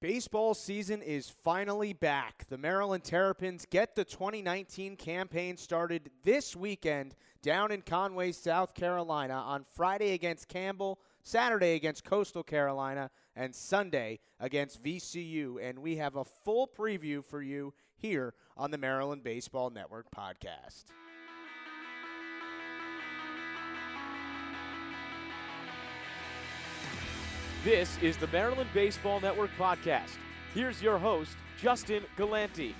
Baseball season is finally back. The Maryland Terrapins get the 2019 campaign started this weekend down in Conway, South Carolina on Friday against Campbell, Saturday against Coastal Carolina, and Sunday against VCU. And we have a full preview for you here on the Maryland Baseball Network podcast. This is the Maryland Baseball Network podcast. Here's your host, Justin Galanti.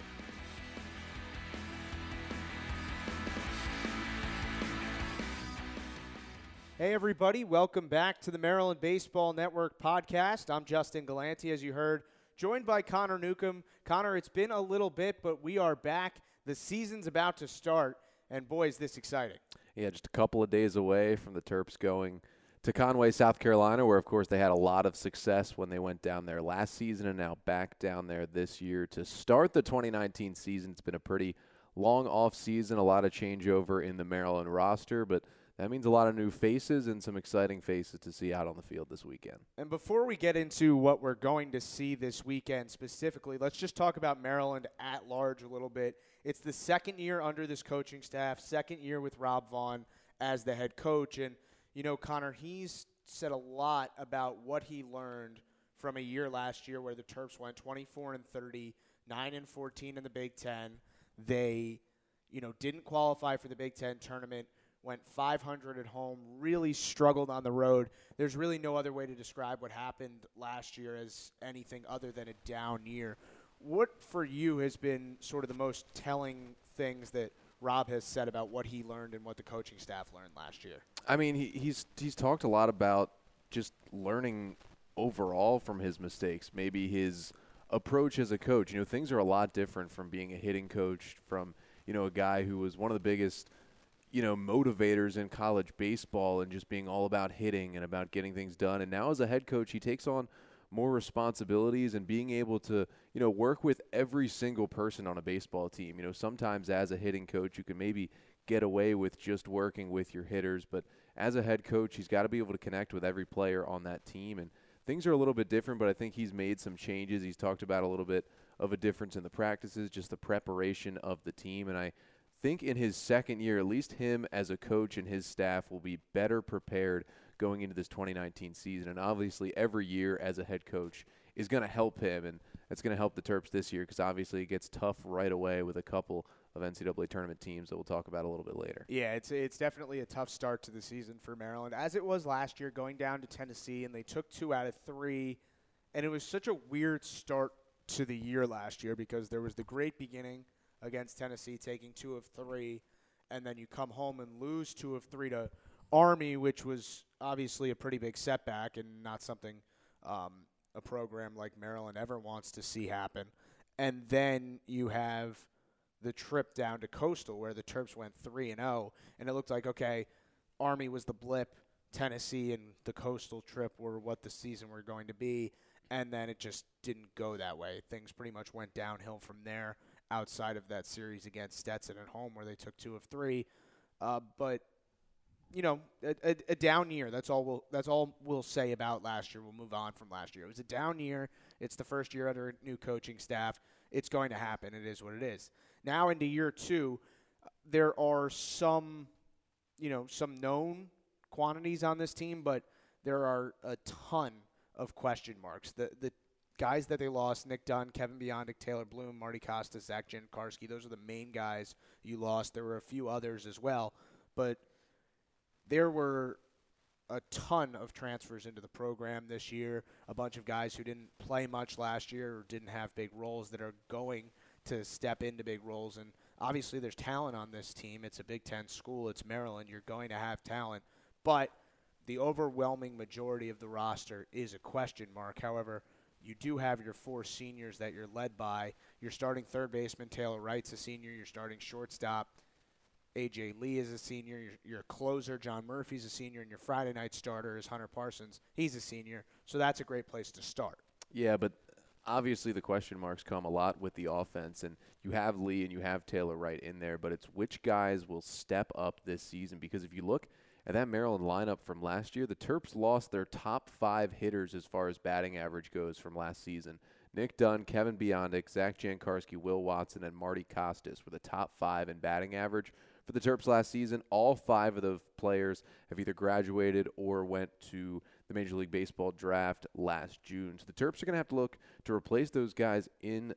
Hey, everybody. Welcome back to the Maryland Baseball Network podcast. I'm Justin Galanti, as you heard, joined by Connor Newcomb. Connor, it's been a little bit, but we are back. The season's about to start, and boy, is this exciting. Yeah, just a couple of days away from the Terps going to Conway, South Carolina, where, of course, they had a lot of success when they went down there last season and now back down there this year to start the 2019 season. It's been a pretty long off season, a lot of changeover in the Maryland roster, but that means a lot of new faces and some exciting faces to see out on the field this weekend. And before we get into what we're going to see this weekend specifically, let's just talk about Maryland at large a little bit. It's the second year under this coaching staff, second year with Rob Vaughn as the head coach. And, you know, Connor, he's said a lot about what he learned from a year last year where the Terps went 24 and 30, 9 and 14 in the Big Ten. They, you know, didn't qualify for the Big Ten tournament went 500 at home, really struggled on the road. There's really no other way to describe what happened last year as anything other than a down year. What for you has been sort of the most telling things that Rob has said about what he learned and what the coaching staff learned last year? I mean, he, he's he's talked a lot about just learning overall from his mistakes. Maybe his approach as a coach. You know, things are a lot different from being a hitting coach, from you know a guy who was one of the biggest you know, motivators in college baseball and just being all about hitting and about getting things done. And now as a head coach, he takes on more responsibilities and being able to, you know, work with every single person on a baseball team. You know, sometimes as a hitting coach, you can maybe get away with just working with your hitters, but as a head coach, he's got to be able to connect with every player on that team and things are a little bit different, but I think he's made some changes. He's talked about a little bit of a difference in the practices, just the preparation of the team and I think in his second year, at least him as a coach and his staff will be better prepared going into this 2019 season. And obviously, every year as a head coach is going to help him, and it's going to help the Terps this year because obviously it gets tough right away with a couple of NCAA tournament teams that we'll talk about a little bit later. Yeah, it's it's definitely a tough start to the season for Maryland, as it was last year, going down to Tennessee, and they took two out of three, and it was such a weird start to the year last year because there was the great beginning – against Tennessee, taking two of three, and then you come home and lose two of three to Army, which was obviously a pretty big setback and not something um, a program like Maryland ever wants to see happen. And then you have the trip down to Coastal where the Terps went three and zero, oh, and it looked like okay, Army was the blip, Tennessee and the Coastal trip were what the season were going to be, and then it just didn't go that way. Things pretty much went downhill from there outside of that series against Stetson at home where they took two of three. Uh, but you know, a, a, a, down year. That's all. We'll, that's all we'll say about last year. We'll move on from last year. It was a down year. It's the first year under a new coaching staff. It's going to happen. It is what it is. Now into year two, there are some, you know, some known quantities on this team, but there are a ton of question marks. The the guys that they lost Nick Dunn, Kevin Biondic, Taylor Bloom, Marty Costes, Zach Jancarski. Those are the main guys you lost. There were a few others as well, but there were a ton of transfers into the program this year. A bunch of guys who didn't play much last year or didn't have big roles that are going to step into big roles. And obviously, there's talent on this team. It's a Big Ten school, it's Maryland. You're going to have talent. But the overwhelming majority of the roster is a question mark. However, you do have your four seniors that you're led by. You're starting third baseman, Taylor Wright's a senior. You're starting shortstop, A.J. Lee is a senior. Your, your closer, John Murphy's a senior. And your Friday night starter is Hunter Parsons. He's a senior. So that's a great place to start. Yeah, but obviously the question marks come a lot with the offense. And you have Lee and you have Taylor Wright in there, but it's which guys will step up this season. Because if you look at that Maryland lineup from last year, the Terps lost their top five hitters as far as batting average goes from last season. Nick Dunn, Kevin Biondic, Zach Jancarski, Will Watson, and Marty Costes were the top five in batting average for the Terps last season. All five of the players have either graduated or went to the Major League Baseball draft last June. So the Terps are going to have to look to replace those guys in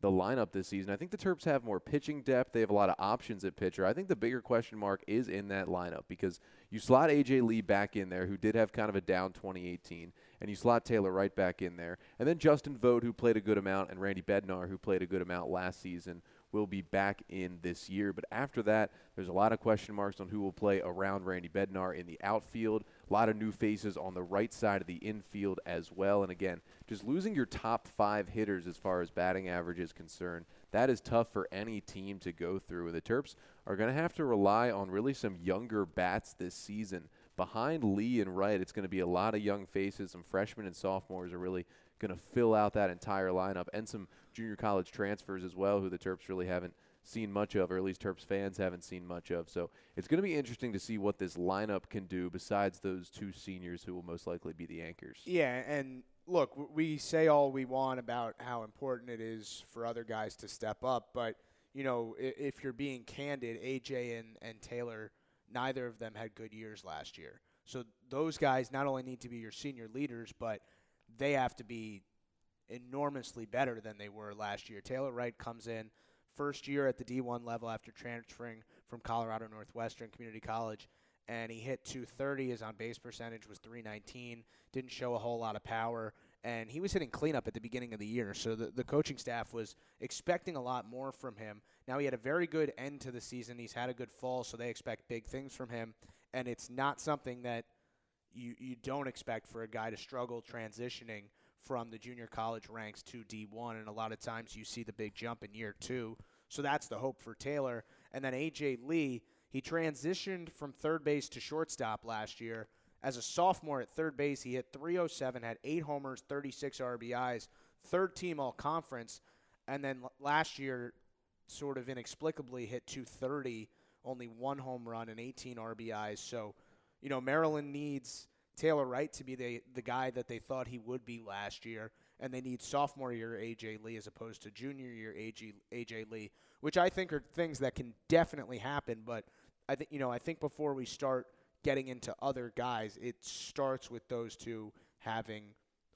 the lineup this season. I think the Terps have more pitching depth. They have a lot of options at pitcher. I think the bigger question mark is in that lineup because you slot AJ Lee back in there, who did have kind of a down 2018, and you slot Taylor Wright back in there. And then Justin Vogt, who played a good amount, and Randy Bednar, who played a good amount last season, will be back in this year. But after that, there's a lot of question marks on who will play around Randy Bednar in the outfield. A lot of new faces on the right side of the infield as well. And again, just losing your top five hitters as far as batting average is concerned, that is tough for any team to go through. And the Terps are going to have to rely on really some younger bats this season. Behind Lee and Wright, it's going to be a lot of young faces. Some freshmen and sophomores are really going to fill out that entire lineup, and some junior college transfers as well, who the Terps really haven't seen much of, or at least Terps fans haven't seen much of. So it's going to be interesting to see what this lineup can do besides those two seniors who will most likely be the anchors. Yeah, and look, we say all we want about how important it is for other guys to step up, but you know, if you're being candid, AJ and, and Taylor, neither of them had good years last year. So those guys not only need to be your senior leaders, but they have to be enormously better than they were last year. Taylor Wright comes in first year at the D1 level after transferring from Colorado Northwestern Community College, and he hit 230. His on base percentage was 319. Didn't show a whole lot of power, and he was hitting cleanup at the beginning of the year. So the, the coaching staff was expecting a lot more from him. Now he had a very good end to the season. He's had a good fall, so they expect big things from him. And it's not something that you, you don't expect for a guy to struggle transitioning from the junior college ranks to D1. And a lot of times you see the big jump in year two. So that's the hope for Taylor. And then A.J. Lee, he transitioned from third base to shortstop last year. As a sophomore at third base, he hit 307, had eight homers, 36 RBIs, third team all conference. And then last year, sort of inexplicably, hit 230, only one home run and 18 RBIs. So, you know, Maryland needs Taylor Wright to be the the guy that they thought he would be last year, and they need sophomore year AJ Lee as opposed to junior year AJ AJ Lee, which I think are things that can definitely happen. But I think you know I think before we start getting into other guys, it starts with those two having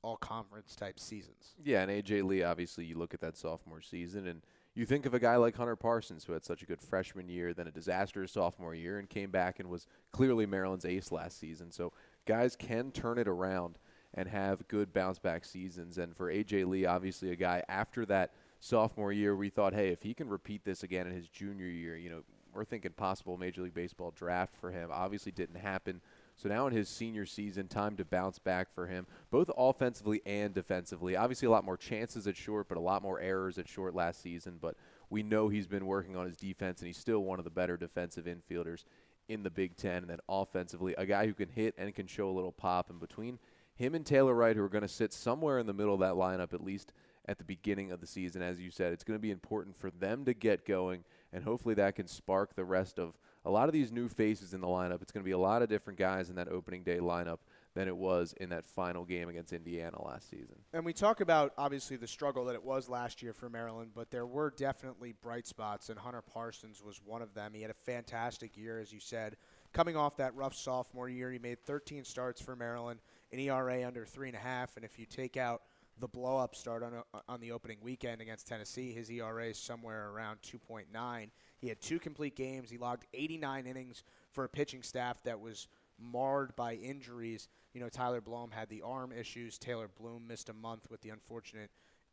all conference type seasons. Yeah, and AJ Lee, obviously, you look at that sophomore season and you think of a guy like Hunter Parsons, who had such a good freshman year, then a disastrous sophomore year, and came back and was clearly Maryland's ace last season. So guys can turn it around and have good bounce back seasons. And for AJ Lee, obviously a guy after that sophomore year, we thought, hey, if he can repeat this again in his junior year, you know, we're thinking possible Major League Baseball draft for him. Obviously, didn't happen. So now in his senior season, time to bounce back for him, both offensively and defensively. Obviously, a lot more chances at short, but a lot more errors at short last season. But we know he's been working on his defense, and he's still one of the better defensive infielders in the Big Ten. And then offensively, a guy who can hit and can show a little pop. And between him and Taylor Wright, who are going to sit somewhere in the middle of that lineup, at least at the beginning of the season, as you said, it's going to be important for them to get going. And hopefully that can spark the rest of a lot of these new faces in the lineup. It's going to be a lot of different guys in that opening day lineup than it was in that final game against Indiana last season. And we talk about obviously the struggle that it was last year for Maryland, but there were definitely bright spots, and Hunter Parsons was one of them. He had a fantastic year, as you said. Coming off that rough sophomore year, he made 13 starts for Maryland, an ERA under three and a half, and if you take out the blow up start on, a, on the opening weekend against Tennessee, his ERA is somewhere around 2.9. He had two complete games. He logged 89 innings for a pitching staff that was marred by injuries. You know, Tyler Blohm had the arm issues. Taylor Bloom missed a month with the unfortunate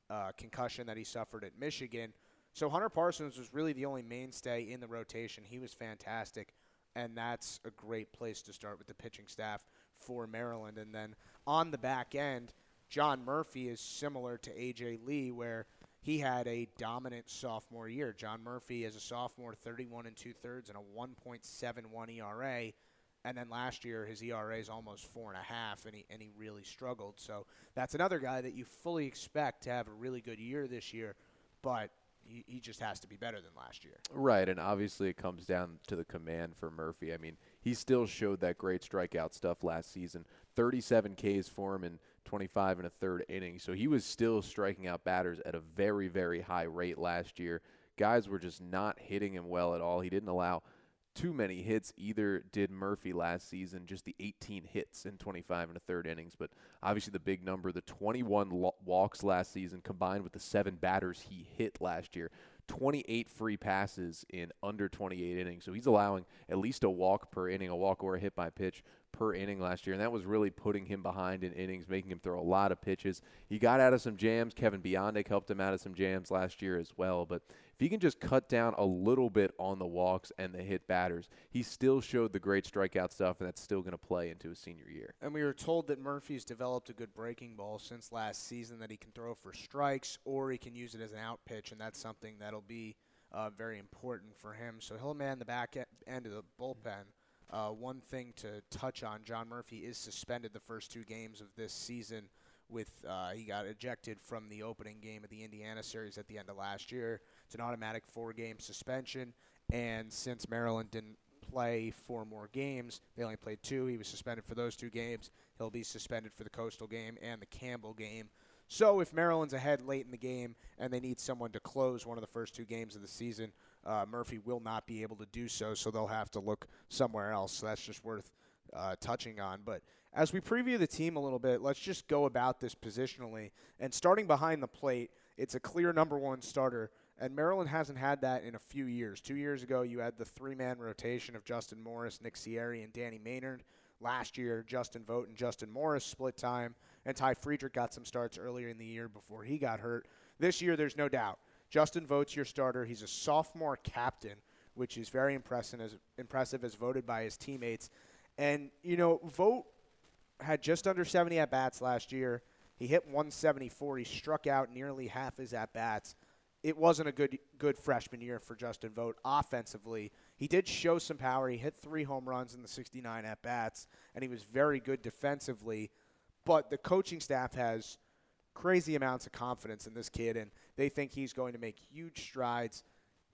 uh, concussion that he suffered at Michigan. So Hunter Parsons was really the only mainstay in the rotation. He was fantastic, and that's a great place to start with the pitching staff for Maryland. And then on the back end, John Murphy is similar to AJ Lee, where he had a dominant sophomore year. John Murphy, as a sophomore, 31 and two thirds and a 1.71 ERA. And then last year, his ERA is almost four and a half, and he and he really struggled. So that's another guy that you fully expect to have a really good year this year, but he, he just has to be better than last year. Right, and obviously it comes down to the command for Murphy. I mean, he still showed that great strikeout stuff last season. 37 Ks for him in 25 and a third inning. So he was still striking out batters at a very, very high rate last year. Guys were just not hitting him well at all. He didn't allow too many hits either did Murphy last season, just the 18 hits in 25 and a third innings. But obviously, the big number, the 21 lo- walks last season combined with the seven batters he hit last year. 28 free passes in under 28 innings. So he's allowing at least a walk per inning, a walk or a hit by pitch per inning last year, and that was really putting him behind in innings, making him throw a lot of pitches. He got out of some jams. Kevin Biondic helped him out of some jams last year as well. But if he can just cut down a little bit on the walks and the hit batters, he still showed the great strikeout stuff, and that's still going to play into his senior year. And we were told that Murphy's developed a good breaking ball since last season, that he can throw for strikes or he can use it as an out pitch, and that's something that'll be uh, very important for him. So he'll man the back end of the bullpen. Uh, one thing to touch on: John Murphy is suspended the first two games of this season. With uh, he got ejected from the opening game of the Indiana series at the end of last year. It's an automatic four-game suspension, and since Maryland didn't play four more games, they only played two. He was suspended for those two games. He'll be suspended for the Coastal game and the Campbell game. So if Maryland's ahead late in the game and they need someone to close one of the first two games of the season, uh, Murphy will not be able to do so. So they'll have to look somewhere else. So that's just worth uh, touching on. But as we preview the team a little bit, let's just go about this positionally. And starting behind the plate, it's a clear number one starter. And Maryland hasn't had that in a few years. Two years ago, you had the three man rotation of Justin Morris, Nick Cieri, and Danny Maynard. Last year, Justin Vogt and Justin Morris split time and Ty Friedrich got some starts earlier in the year before he got hurt. This year, there's no doubt. Justin Vogt's your starter. He's a sophomore captain, which is very impressive as, impressive as voted by his teammates. And, you know, Vogt had just under 70 at bats last year. He hit 174. He struck out nearly half his at bats. It wasn't a good good freshman year for Justin Vogt offensively. He did show some power. He hit three home runs in the 69 at bats, and he was very good defensively. But the coaching staff has crazy amounts of confidence in this kid, and they think he's going to make huge strides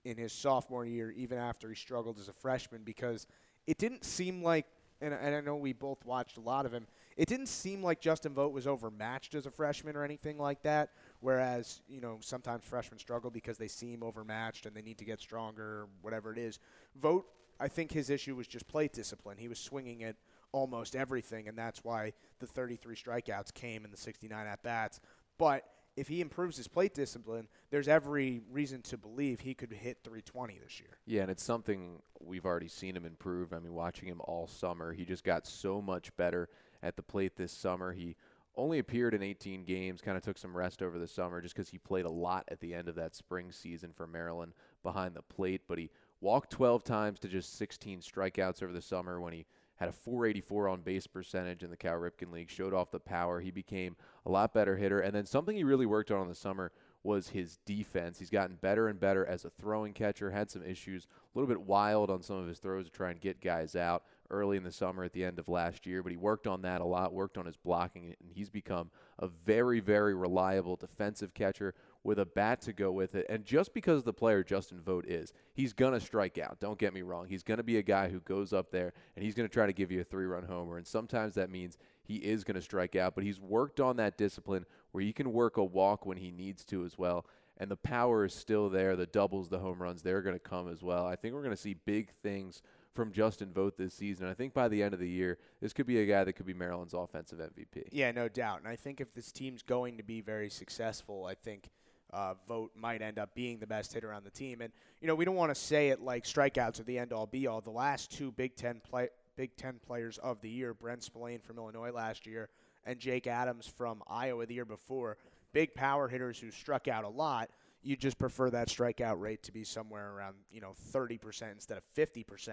in his sophomore year, even after he struggled as a freshman, because it didn't seem like, and, and I know we both watched a lot of him, it didn't seem like Justin Vogt was overmatched as a freshman or anything like that. Whereas, you know, sometimes freshmen struggle because they seem overmatched and they need to get stronger, whatever it is. Vogt, I think his issue was just plate discipline. He was swinging it almost everything, and that's why the 33 strikeouts came in the 69 at bats. But if he improves his plate discipline, there's every reason to believe he could hit 320 this year. Yeah, and it's something we've already seen him improve. I mean, watching him all summer, he just got so much better at the plate this summer. He only appeared in 18 games, kind of took some rest over the summer just because he played a lot at the end of that spring season for Maryland behind the plate, but he walked 12 times to just 16 strikeouts over the summer when he had a 484 on base percentage in the Cal Ripken League, showed off the power. He became a lot better hitter. And then something he really worked on in the summer was his defense. He's gotten better and better as a throwing catcher, had some issues, a little bit wild on some of his throws to try and get guys out early in the summer at the end of last year, but he worked on that a lot, worked on his blocking, and he's become a very, very reliable defensive catcher with a bat to go with it. And just because the player Justin Vogt is, he's going to strike out. Don't get me wrong. He's going to be a guy who goes up there and he's going to try to give you a three run homer. And sometimes that means he is going to strike out, but he's worked on that discipline where he can work a walk when he needs to as well. And the power is still there. The doubles, the home runs, they're going to come as well. I think we're going to see big things from Justin Vogt this season. I think by the end of the year, this could be a guy that could be Maryland's offensive MVP. Yeah, no doubt. And I think if this team's going to be very successful, I think – uh, Vogt might end up being the best hitter on the team. And you know, we don't want to say it like strikeouts are the end all be all. The last two Big Ten play, Big Ten players of the year, Bren Spillane from Illinois last year, and Jake Adams from Iowa the year before, big power hitters who struck out a lot. You just prefer that strikeout rate to be somewhere around you know 30% instead of 50%.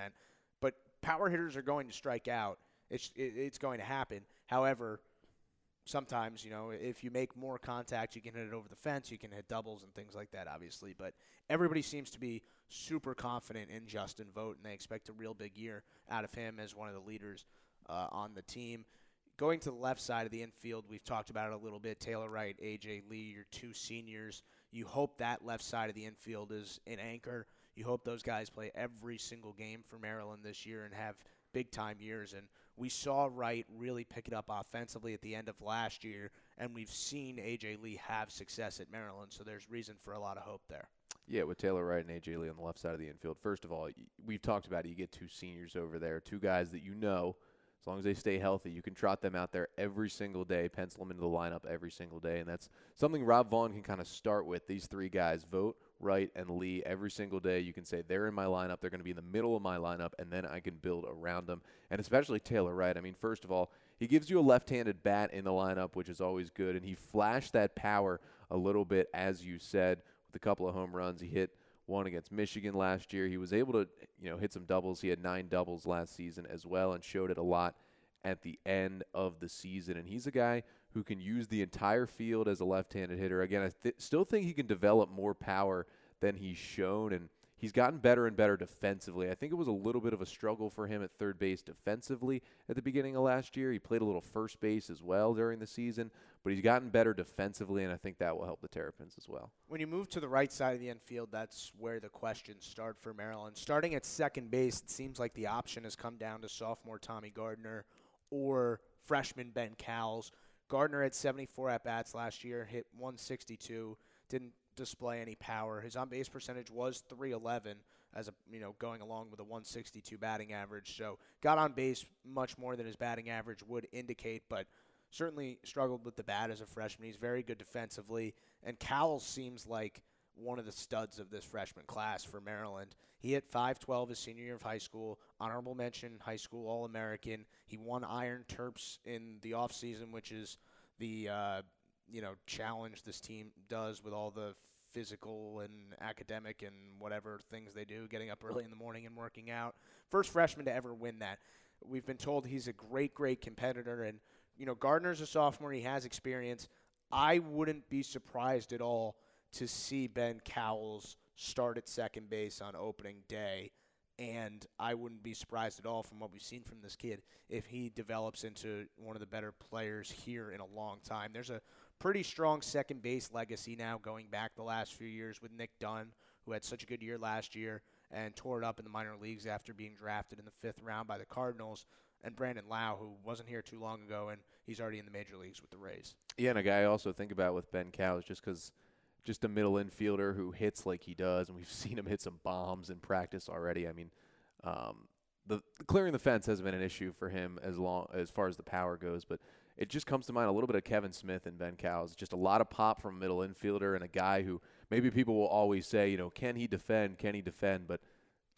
Power hitters are going to strike out. It's it, it's going to happen. However, sometimes, you know, if you make more contact, you can hit it over the fence, you can hit doubles and things like that, obviously. But everybody seems to be super confident in Justin Vogt, and they expect a real big year out of him as one of the leaders uh, on the team. Going to the left side of the infield, we've talked about it a little bit. Taylor Wright, AJ Lee, your two seniors. You hope that left side of the infield is an anchor. You hope those guys play every single game for Maryland this year and have big time years. And we saw Wright really pick it up offensively at the end of last year, and we've seen AJ Lee have success at Maryland. So there's reason for a lot of hope there. Yeah, with Taylor Wright and AJ Lee on the left side of the infield. First of all, we've talked about it. You get two seniors over there, two guys that you know as long as they stay healthy, you can trot them out there every single day, pencil them into the lineup every single day. And that's something Rob Vaughn can kind of start with. These three guys, Vogt, Wright, and Lee, every single day. You can say they're in my lineup. They're going to be in the middle of my lineup, and then I can build around them. And especially Taylor Wright. I mean, first of all, he gives you a left handed bat in the lineup, which is always good. And he flashed that power a little bit, as you said, with a couple of home runs. He hit one against Michigan last year. He was able to, you know, hit some doubles. He had nine doubles last season as well and showed it a lot at the end of the season. And he's a guy who can use the entire field as a left-handed hitter. Again, I th- still think he can develop more power than he's shown and he's gotten better and better defensively. I think it was a little bit of a struggle for him at third base defensively at the beginning of last year. He played a little first base as well during the season, but he's gotten better defensively, and I think that will help the Terrapins as well. When you move to the right side of the infield, that's where the questions start for Maryland. Starting at second base, it seems like the option has come down to sophomore Tommy Gardner or freshman Ben Cowles. Gardner had 74 at bats last year, hit 162, didn't display any power. His on base percentage was 311 as a you know going along with a 162 batting average. So got on base much more than his batting average would indicate, but certainly struggled with the bat as a freshman. He's very good defensively, and Cowles seems like one of the studs of this freshman class for Maryland. He hit 512 his senior year of high school, honorable mention, high school All American. He won Iron Terps in the offseason, which is the uh, you know challenge this team does with all the physical and academic and whatever things they do, getting up early in the morning and working out. First freshman to ever win that. We've been told he's a great, great competitor, and you know Gardner's a sophomore. He has experience. I wouldn't be surprised at all to see Ben Cowles start at second base on opening day. And I wouldn't be surprised at all from what we've seen from this kid if he develops into one of the better players here in a long time. There's a pretty strong second base legacy now going back the last few years with Nick Dunn, who had such a good year last year and tore it up in the minor leagues after being drafted in the fifth round by the Cardinals and Brandon Lowe, who wasn't here too long ago, and he's already in the major leagues with the Rays. Yeah, and a guy I also think about with Ben Cowles, just because just a middle infielder who hits like he does, and we've seen him hit some bombs in practice already. I mean, um, the clearing the fence has been an issue for him as long as far as the power goes, but it just comes to mind a little bit of Kevin Smith and Ben Cowles. Just a lot of pop from a middle infielder and a guy who maybe people will always say, you know, can he defend? Can he defend? But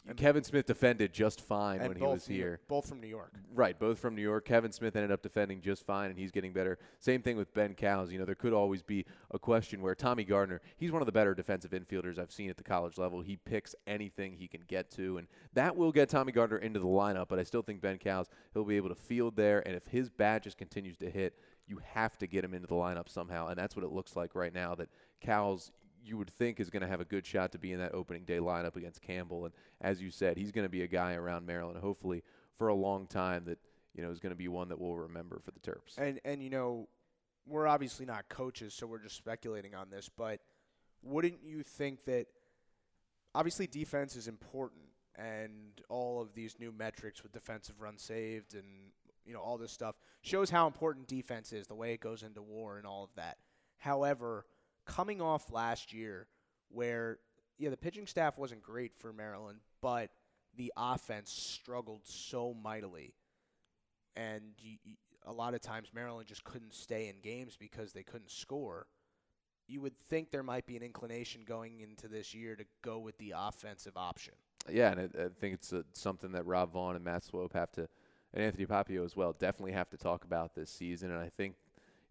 and Kevin Smith defended just fine when he was here. both from New York. Right, both from New York. Kevin Smith ended up defending just fine, and he's getting better. Same thing with Ben Cowles. You know, there could always be a question where Tommy Gardner, he's one of the better defensive infielders I've seen at the college level. He picks anything he can get to, and that will get Tommy Gardner into the lineup. But I still think Ben Cowles, he'll be able to field there, and if his bat just continues to hit, you have to get him into the lineup somehow, and that's what it looks like right now. That Cowles, you would think is going to have a good shot to be in that opening day lineup against Campbell. And as you said, he's going to be a guy around Maryland, hopefully for a long time that you know is going to be one that we'll remember for the Terps. And and you know, we're obviously not coaches, so we're just speculating on this. But wouldn't you think that obviously defense is important, and all of these new metrics with defensive run saved and you know all this stuff shows how important defense is, the way it goes into war, and all of that. However coming off last year where yeah, the pitching staff wasn't great for Maryland, but the offense struggled so mightily. And you, you, a lot of times Maryland just couldn't stay in games because they couldn't score. You would think there might be an inclination going into this year to go with the offensive option. Yeah, and I, I think it's a, something that Rob Vaughn and Matt Swope have to, and Anthony Papio as well, definitely have to talk about this season. And I think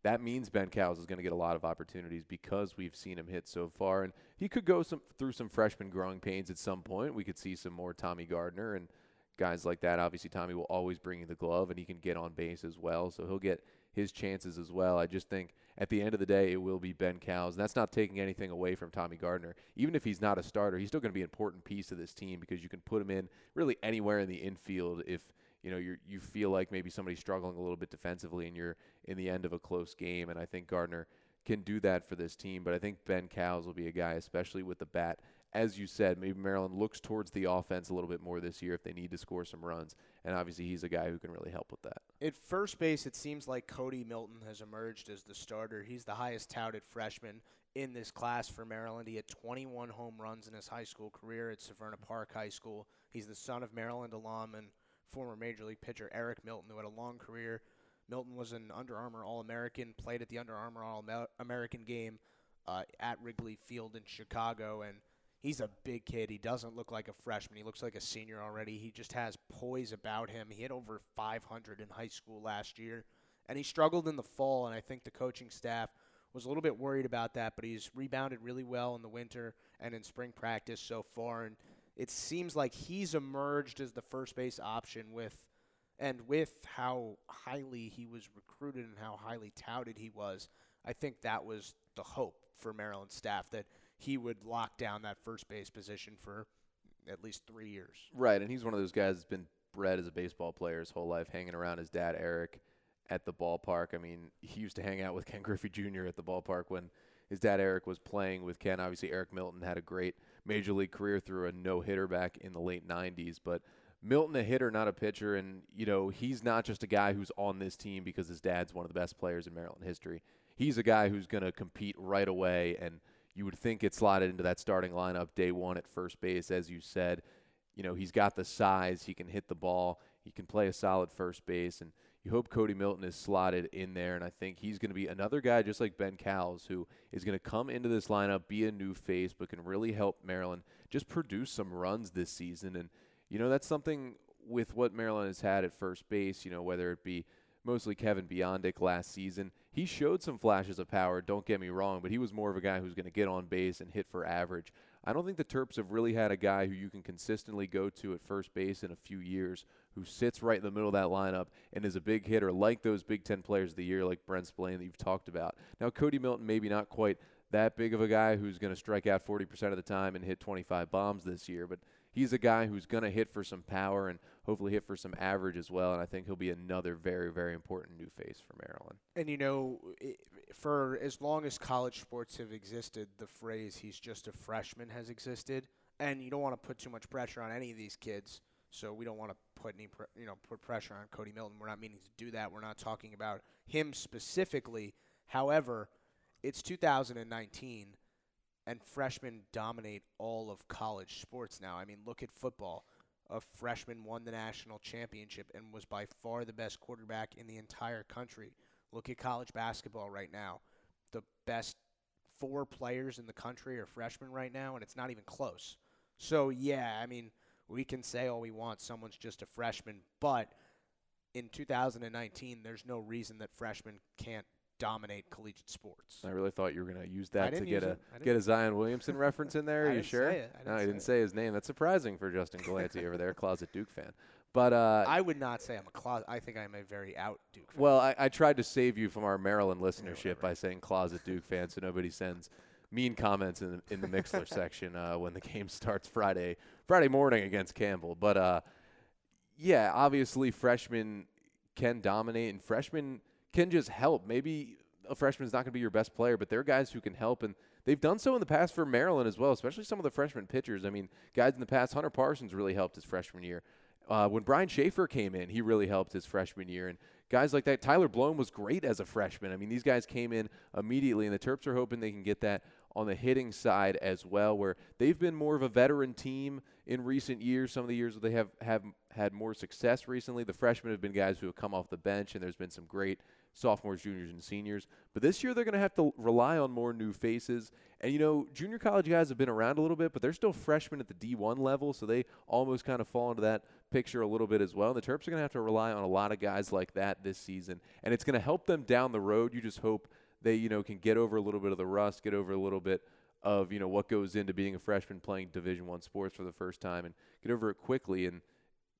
that means Ben Cowles is going to get a lot of opportunities because we've seen him hit so far, and he could go some through some freshman growing pains at some point. We could see some more Tommy Gardner and guys like that. Obviously, Tommy will always bring you the glove, and he can get on base as well, so he'll get his chances as well. I just think at the end of the day, it will be Ben Cowles, and that's not taking anything away from Tommy Gardner. Even if he's not a starter, he's still going to be an important piece of this team because you can put him in really anywhere in the infield if you know you you feel like maybe somebody's struggling a little bit defensively and you're in the end of a close game and I think Gardner can do that for this team but I think Ben Cowles will be a guy especially with the bat as you said maybe Maryland looks towards the offense a little bit more this year if they need to score some runs and obviously he's a guy who can really help with that. At first base it seems like Cody Milton has emerged as the starter. He's the highest touted freshman in this class for Maryland. He had 21 home runs in his high school career at Severna Park High School. He's the son of Maryland alum and former major league pitcher Eric Milton, who had a long career. Milton was an Under Armour All American, played at the Under Armour All American game uh, at Wrigley Field in Chicago, and he's a big kid. He doesn't look like a freshman. He looks like a senior already. He just has poise about him. He hit over 500 in high school last year, and he struggled in the fall. And I think the coaching staff was a little bit worried about that, but he's rebounded really well in the winter and in spring practice so far. And it seems like he's emerged as the first base option with and with how highly he was recruited and how highly touted he was, I think that was the hope for Maryland staff that he would lock down that first base position for at least three years. Right, and he's one of those guys that's been bred as a baseball player his whole life, hanging around his dad Eric at the ballpark. I mean, he used to hang out with Ken Griffey Jr. at the ballpark when his dad Eric was playing with Ken. Obviously, Eric Milton had a great major league career through a no hitter back in the late 90s, but Milton a hitter, not a pitcher, and you know he's not just a guy who's on this team because his dad's one of the best players in Maryland history. He's a guy who's going to compete right away, and you would think it slotted into that starting lineup day one at first base, as you said. You know he's got the size, he can hit the ball, he can play a solid first base, and you hope Cody Milton is slotted in there, and I think he's going to be another guy just like Ben Cowles who is going to come into this lineup, be a new face, but can really help Maryland just produce some runs this season. And you know that's something with what Maryland has had at first base. You know whether it be mostly Kevin Biondic last season. He showed some flashes of power, don't get me wrong, but he was more of a guy who's going to get on base and hit for average. I don't think the Terps have really had a guy who you can consistently go to at first base in a few years who sits right in the middle of that lineup and is a big hitter like those Big Ten players of the year, like Bren Spillane that you've talked about. Now, Cody Milton, maybe not quite that big of a guy who's going to strike out 40% of the time and hit 25 bombs this year, but he's a guy who's going to hit for some power and hopefully hit for some average as well. And I think he'll be another very, very important new face for Maryland. And, you know, for as long as college sports have existed, the phrase he's just a freshman has existed. And you don't want to put too much pressure on any of these kids. So we don't want to put any, you know, put pressure on Cody Milton. We're not meaning to do that. We're not talking about him specifically. However, it's 2019 and freshmen dominate all of college sports now. I mean, look at football. A freshman won the national championship and was by far the best quarterback in the entire country. Look at college basketball right now. The best four players in the country are freshmen right now, and it's not even close. So, yeah, I mean, we can say all we want, someone's just a freshman, but in 2019, there's no reason that freshmen can't dominate collegiate sports. I really thought you were going to use that to get a get a Zion Williamson reference in there. Are you sure? no, I didn't say his name. That's surprising for Justin Galanti over there, closet Duke fan. But uh, I would not say I'm a closet. I think I'm a very out Duke. fan. Well, I, I tried to save you from our Maryland listenership yeah, by saying closet Duke fan, so nobody sends mean comments in the, in the Mixlr section uh, when the game starts Friday Friday morning against Campbell. But uh, yeah, obviously freshmen can dominate, and freshmen can just help. Maybe a freshman's not going to be your best player, but they're guys who can help, and they've done so in the past for Maryland as well, especially some of the freshman pitchers. I mean, guys in the past, Hunter Parsons really helped his freshman year. Uh, when Brian Shaffer came in, he really helped his freshman year. And guys like that, Tyler Blohm was great as a freshman. I mean, these guys came in immediately, and the Terps are hoping they can get that on the hitting side as well, where they've been more of a veteran team in recent years. Some of the years they have, have had more success recently. The freshmen have been guys who have come off the bench, and there's been some great sophomores, juniors, and seniors. But this year they're going to have to rely on more new faces. And, you know, junior college guys have been around a little bit, but they're still freshmen at the D1 level, so they almost kind of fall into that picture a little bit as well. And the Terps are going to have to rely on a lot of guys like that this season. And it's going to help them down the road. You just hope they, you know, can get over a little bit of the rust, get over a little bit of, you know, what goes into being a freshman playing Division One sports for the first time and get over it quickly. And,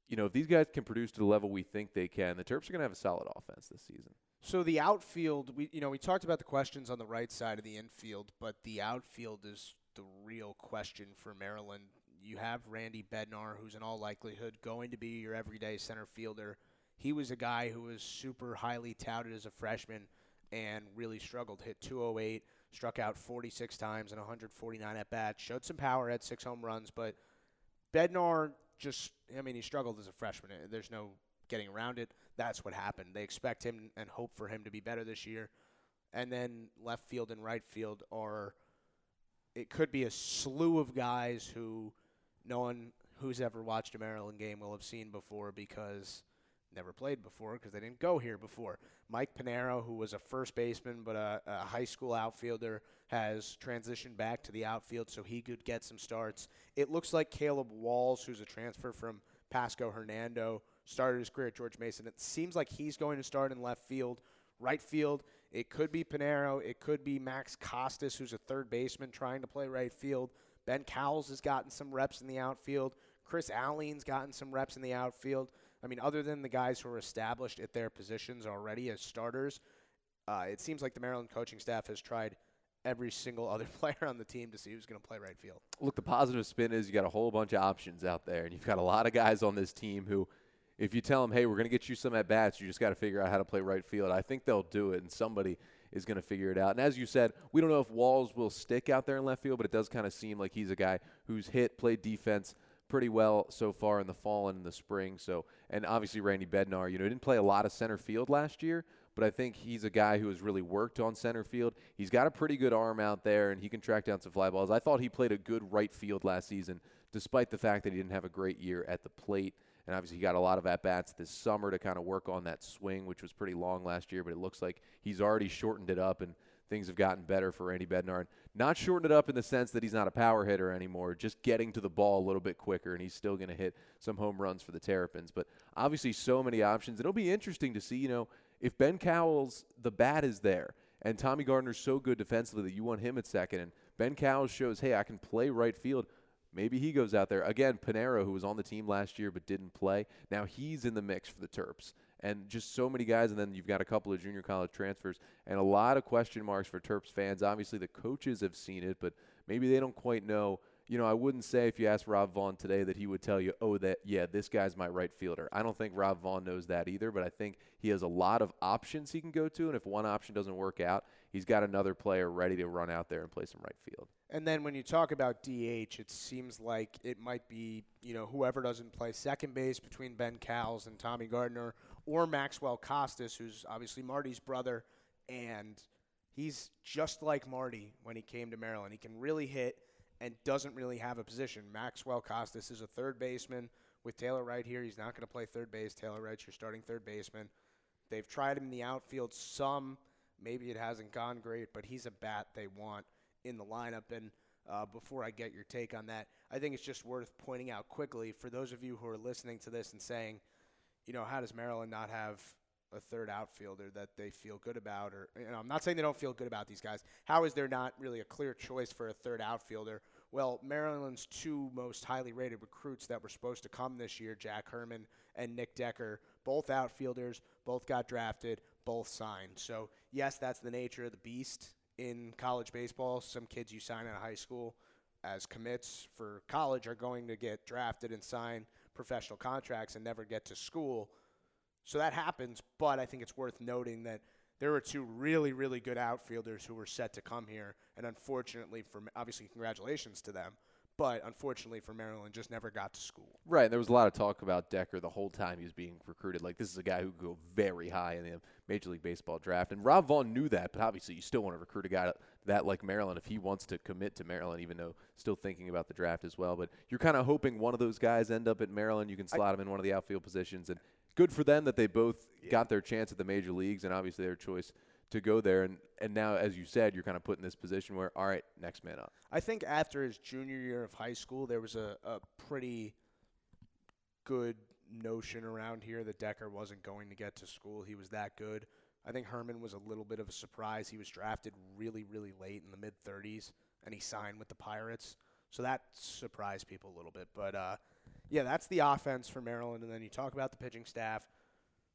you know, if these guys can produce to the level we think they can, the Terps are going to have a solid offense this season. So the outfield, we you know we talked about the questions on the right side of the infield, but the outfield is the real question for Maryland. You have Randy Bednar, who's in all likelihood going to be your everyday center fielder. He was a guy who was super highly touted as a freshman and really struggled. Hit 208, struck out 46 times and 149 at bats. Showed some power, had six home runs, but Bednar just, I mean, he struggled as a freshman. Uh, there's no getting around it. That's what happened. They expect him and hope for him to be better this year. And then left field and right field are, it could be a slew of guys who no one who's ever watched a Maryland game will have seen before because never played before because they didn't go here before. Mike Panero, who was a first baseman but a, a, high school outfielder, has transitioned back to the outfield so he could get some starts. It looks like Caleb Walls, who's a transfer from Pasco Hernando, started his career at George Mason. It seems like he's going to start in left field. Right field, it could be Panero. It could be Max Costes, who's a third baseman trying to play right field. Ben Cowles has gotten some reps in the outfield. Chris Alleyne's gotten some reps in the outfield. I mean, other than the guys who are established at their positions already as starters, uh, it seems like the Maryland coaching staff has tried every single other player on the team to see who's going to play right field. Look, the positive spin is you got a whole bunch of options out there, and you've got a lot of guys on this team who, if you tell them, hey, we're going to get you some at bats, you just got to figure out how to play right field. I think they'll do it, and somebody is going to figure it out. And as you said, we don't know if Walls will stick out there in left field, but it does kind of seem like he's a guy who's hit, played defense pretty well so far in the fall and in the spring. So, and obviously Randy Bednar, you know, didn't play a lot of center field last year, but I think he's a guy who has really worked on center field. He's got a pretty good arm out there, and he can track down some fly balls. I thought he played a good right field last season, despite the fact that he didn't have a great year at the plate. And obviously, he got a lot of at bats this summer to kind of work on that swing, which was pretty long last year. But it looks like he's already shortened it up and things have gotten better for Randy Bednar. Not shortened it up in the sense that he's not a power hitter anymore, just getting to the ball a little bit quicker, and he's still going to hit some home runs for the Terrapins. But obviously, so many options. It'll be interesting to see, you know, if Ben Cowles, the bat is there, and Tommy Gardner's so good defensively that you want him at second, and Ben Cowles shows, hey, I can play right field. Maybe he goes out there. Again, Panero, who was on the team last year but didn't play, now he's in the mix for the Terps and just so many guys. And then you've got a couple of junior college transfers and a lot of question marks for Terps fans. Obviously, the coaches have seen it, but maybe they don't quite know. You know, I wouldn't say if you asked Rob Vaughn today that he would tell you, oh, that, yeah, this guy's my right fielder. I don't think Rob Vaughn knows that either, but I think he has a lot of options he can go to. And if one option doesn't work out, he's got another player ready to run out there and play some right field. And then when you talk about DH, it seems like it might be, you know, whoever doesn't play second base between Ben Cowles and Tommy Gardner or Maxwell Costes, who's obviously Marty's brother. And he's just like Marty when he came to Maryland. He can really hit and doesn't really have a position. Maxwell Costes is a third baseman with Taylor Wright here. He's not going to play third base. Taylor Wright's your starting third baseman. They've tried him in the outfield some. Maybe it hasn't gone great, but he's a bat they want in the lineup. And uh, before I get your take on that, I think it's just worth pointing out quickly for those of you who are listening to this and saying, you know, how does Maryland not have a third outfielder that they feel good about? Or you know, I'm not saying they don't feel good about these guys. How is there not really a clear choice for a third outfielder? Well, Maryland's two most highly rated recruits that were supposed to come this year, Jack Herman and Nick Decker, both outfielders, both got drafted, both signed. So, yes, that's the nature of the beast in college baseball. Some kids you sign out of high school as commits for college are going to get drafted and sign professional contracts and never get to school. So that happens, but I think it's worth noting that there were two really, really good outfielders who were set to come here, and unfortunately, for obviously, congratulations to them but unfortunately for Maryland, just never got to school. Right. There was a lot of talk about Decker the whole time he was being recruited. Like, this is a guy who could go very high in the Major League Baseball draft. And Rob Vaughn knew that, but obviously, you still want to recruit a guy that like Maryland if he wants to commit to Maryland, even though still thinking about the draft as well. But you're kind of hoping one of those guys end up at Maryland. You can slot I, him in one of the outfield positions. And good for them that they both yeah. got their chance at the major leagues and obviously their choice to go there. And, and now, as you said, you're kind of put in this position where, all right, next man up. I think after his junior year of high school, there was a, a pretty good notion around here that Decker wasn't going to get to school. He was that good. I think Herman was a little bit of a surprise. He was drafted really, really late in the mid 30s, and he signed with the Pirates. So that surprised people a little bit. But uh, yeah, that's the offense for Maryland. And then you talk about the pitching staff.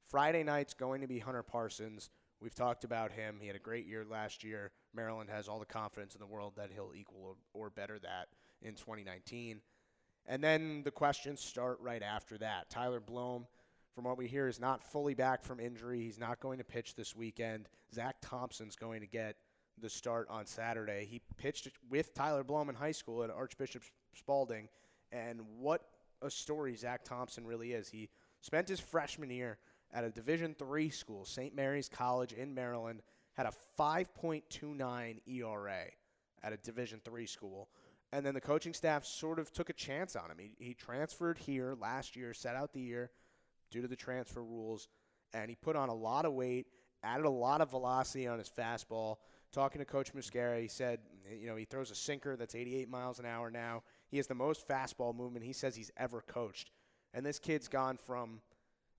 Friday night's going to be Hunter Parsons. We've talked about him. He had a great year last year. Maryland has all the confidence in the world that he'll equal or, better that in 2019. And then the questions start right after that. Tyler Blohm, from what we hear, is not fully back from injury. He's not going to pitch this weekend. Zach Thompson's going to get the start on Saturday. He pitched with Tyler Blohm in high school at Archbishop Spalding, and what a story Zach Thompson really is. He spent his freshman year at a Division three school, St. Mary's College in Maryland, had a 5.29 ERA at a Division three school. And then the coaching staff sort of took a chance on him. He, he transferred here last year, set out the year due to the transfer rules, and he put on a lot of weight, added a lot of velocity on his fastball. Talking to Coach Muscara, he said, you know, he throws a sinker that's 88 miles an hour now. He has the most fastball movement he says he's ever coached. And this kid's gone from,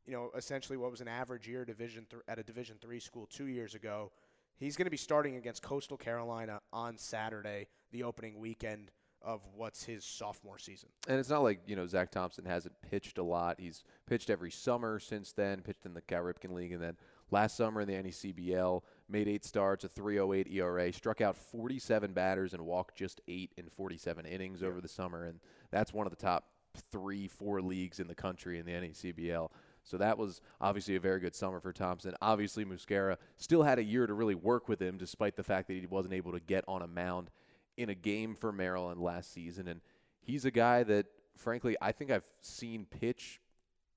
you know, essentially what was an average year division th- at a Division three school two years ago. He's going to be starting against Coastal Carolina on Saturday, the opening weekend of what's his sophomore season. And it's not like, you know, Zach Thompson hasn't pitched a lot. He's pitched every summer since then, pitched in the Cal Ripken League, and then last summer in the NECBL, made eight starts, a 308 ERA, struck out 47 batters, and walked just eight in 47 innings yeah. over the summer. And that's one of the top three, four leagues in the country in the NECBL. So that was obviously a very good summer for Thompson. Obviously, Muscara still had a year to really work with him, despite the fact that he wasn't able to get on a mound in a game for Maryland last season. And he's a guy that, frankly, I think I've seen pitch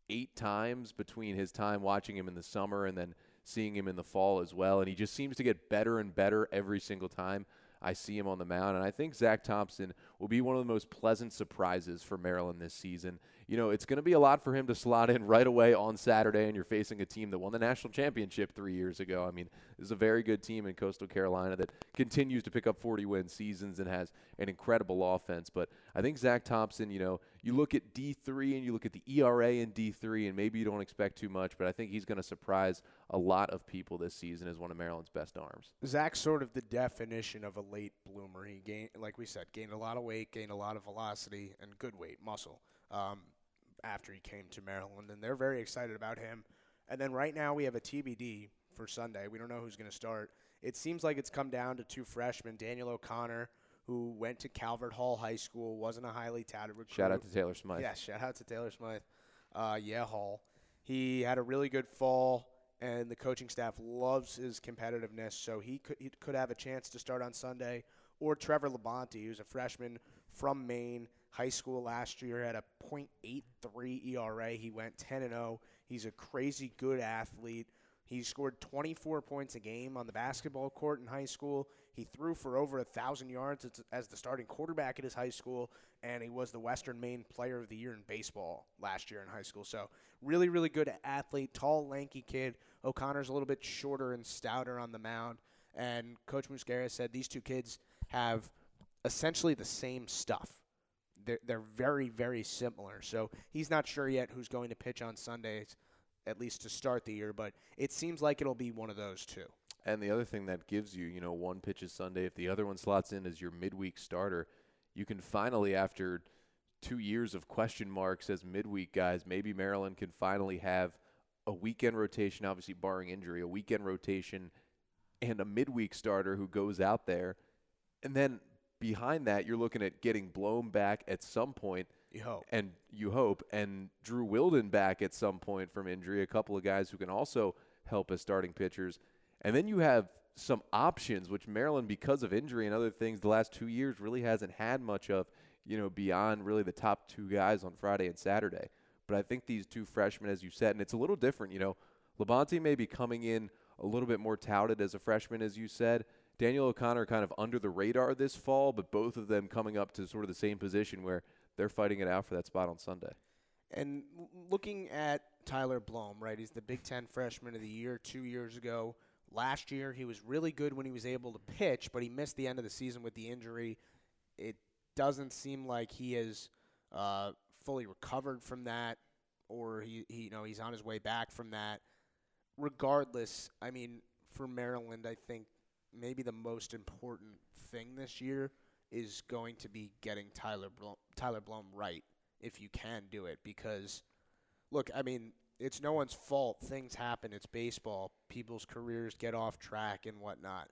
eight times between his time watching him in the summer and then seeing him in the fall as well. And he just seems to get better and better every single time. I see him on the mound. And I think Zach Thompson will be one of the most pleasant surprises for Maryland this season. You know, it's going to be a lot for him to slot in right away on Saturday, and you're facing a team that won the national championship three years ago. I mean, this is a very good team in Coastal Carolina that continues to pick up 40 win seasons and has an incredible offense. But I think Zach Thompson, you know, you look at D3 and you look at the ERA in D3, and maybe you don't expect too much, but I think he's going to surprise a lot of people this season as one of Maryland's best arms. Zach's sort of the definition of a late bloomer. He gained, like we said, gained a lot of weight, gained a lot of velocity, and good weight, muscle. Um, after he came to Maryland, and they're very excited about him. And then right now we have a TBD for Sunday. We don't know who's going to start. It seems like it's come down to two freshmen, Daniel O'Connor, who went to Calvert Hall High School, wasn't a highly touted recruit. Shout out to Taylor Smythe. Yeah, shout out to Taylor Smythe. Uh, yeah, Hall. He had a really good fall and the coaching staff loves his competitiveness. So he could he could have a chance to start on Sunday. Or Trevor Labonte, who's a freshman from Maine, high school last year, had a .83 ERA. He went 10 and 0. He's a crazy good athlete. He scored 24 points a game on the basketball court in high school. He threw for over a thousand yards as the starting quarterback at his high school, and he was the Western Maine Player of the Year in baseball last year in high school. So really, really good athlete, tall, lanky kid. O'Connor's a little bit shorter and stouter on the mound, and Coach Muscara said these two kids have essentially the same stuff. They're, they're very, very similar. So he's not sure yet who's going to pitch on Sundays at least to start the year, but it seems like it'll be one of those two. And the other thing that gives you, you know, one pitch is Sunday. If the other one slots in as your midweek starter, you can finally, after two years of question marks as midweek guys, maybe Maryland can finally have a weekend rotation, obviously barring injury, a weekend rotation and a midweek starter who goes out there. And then behind that, you're looking at getting Blohm back at some point – you hope. And you hope. And Drew Wilden back at some point from injury, a couple of guys who can also help as starting pitchers. And then you have some options, which Maryland, because of injury and other things, the last two years really hasn't had much of, you know, beyond really the top two guys on Friday and Saturday. But I think these two freshmen, as you said, and it's a little different, you know, Labonte may be coming in a little bit more touted as a freshman, as you said. Daniel O'Connor kind of under the radar this fall, but both of them coming up to sort of the same position where – they're fighting it out for that spot on Sunday. And looking at Tyler Blohm, right? He's the Big Ten Freshman of the Year two years ago. Last year, he was really good when he was able to pitch, but he missed the end of the season with the injury. It doesn't seem like he has uh, fully recovered from that, or he, he, you know, he's on his way back from that. Regardless, I mean, for Maryland, I think maybe the most important thing this year is going to be getting Tyler Blohm, Tyler Blohm right if you can do it because look, I mean, it's no one's fault. Things happen. It's baseball. People's careers get off track and whatnot.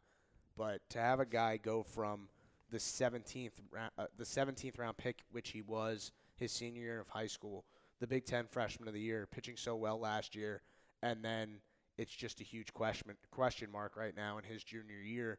But to have a guy go from the 17th uh, the 17th round pick, which he was, his senior year of high school, the Big Ten freshman of the year, pitching so well last year, and then it's just a huge question question mark right now in his junior year.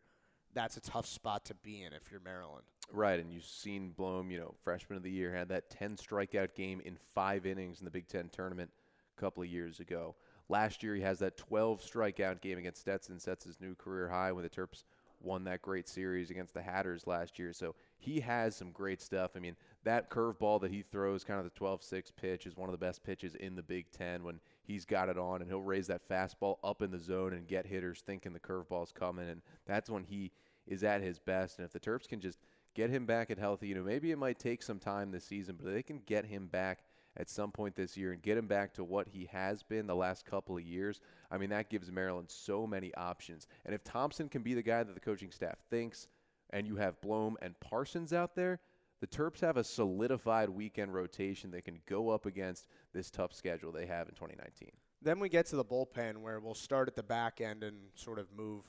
That's a tough spot to be in if you're Maryland. Right, and you've seen Blohm, you know, freshman of the year, had that 10 strikeout game in five innings in the Big Ten tournament a couple of years ago. Last year, he has that 12 strikeout game against Stetson, sets his new career high when the Terps won that great series against the Hatters last year. So he has some great stuff. I mean, that curveball that he throws, kind of the 12 6 pitch, is one of the best pitches in the Big Ten when he's got it on, and he'll raise that fastball up in the zone and get hitters thinking the curveball's coming. And that's when he is at his best. And if the Terps can just get him back and healthy, you know, maybe it might take some time this season, but they can get him back at some point this year and get him back to what he has been the last couple of years, I mean, that gives Maryland so many options. And if Thompson can be the guy that the coaching staff thinks, and you have Blohm and Parsons out there, the Terps have a solidified weekend rotation that can go up against this tough schedule they have in 2019. Then we get to the bullpen where we'll start at the back end and sort of move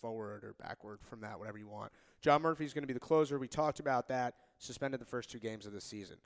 forward or backward from that, whatever you want. John Murphy's going to be the closer. We talked about that. Suspended the first two games of the season.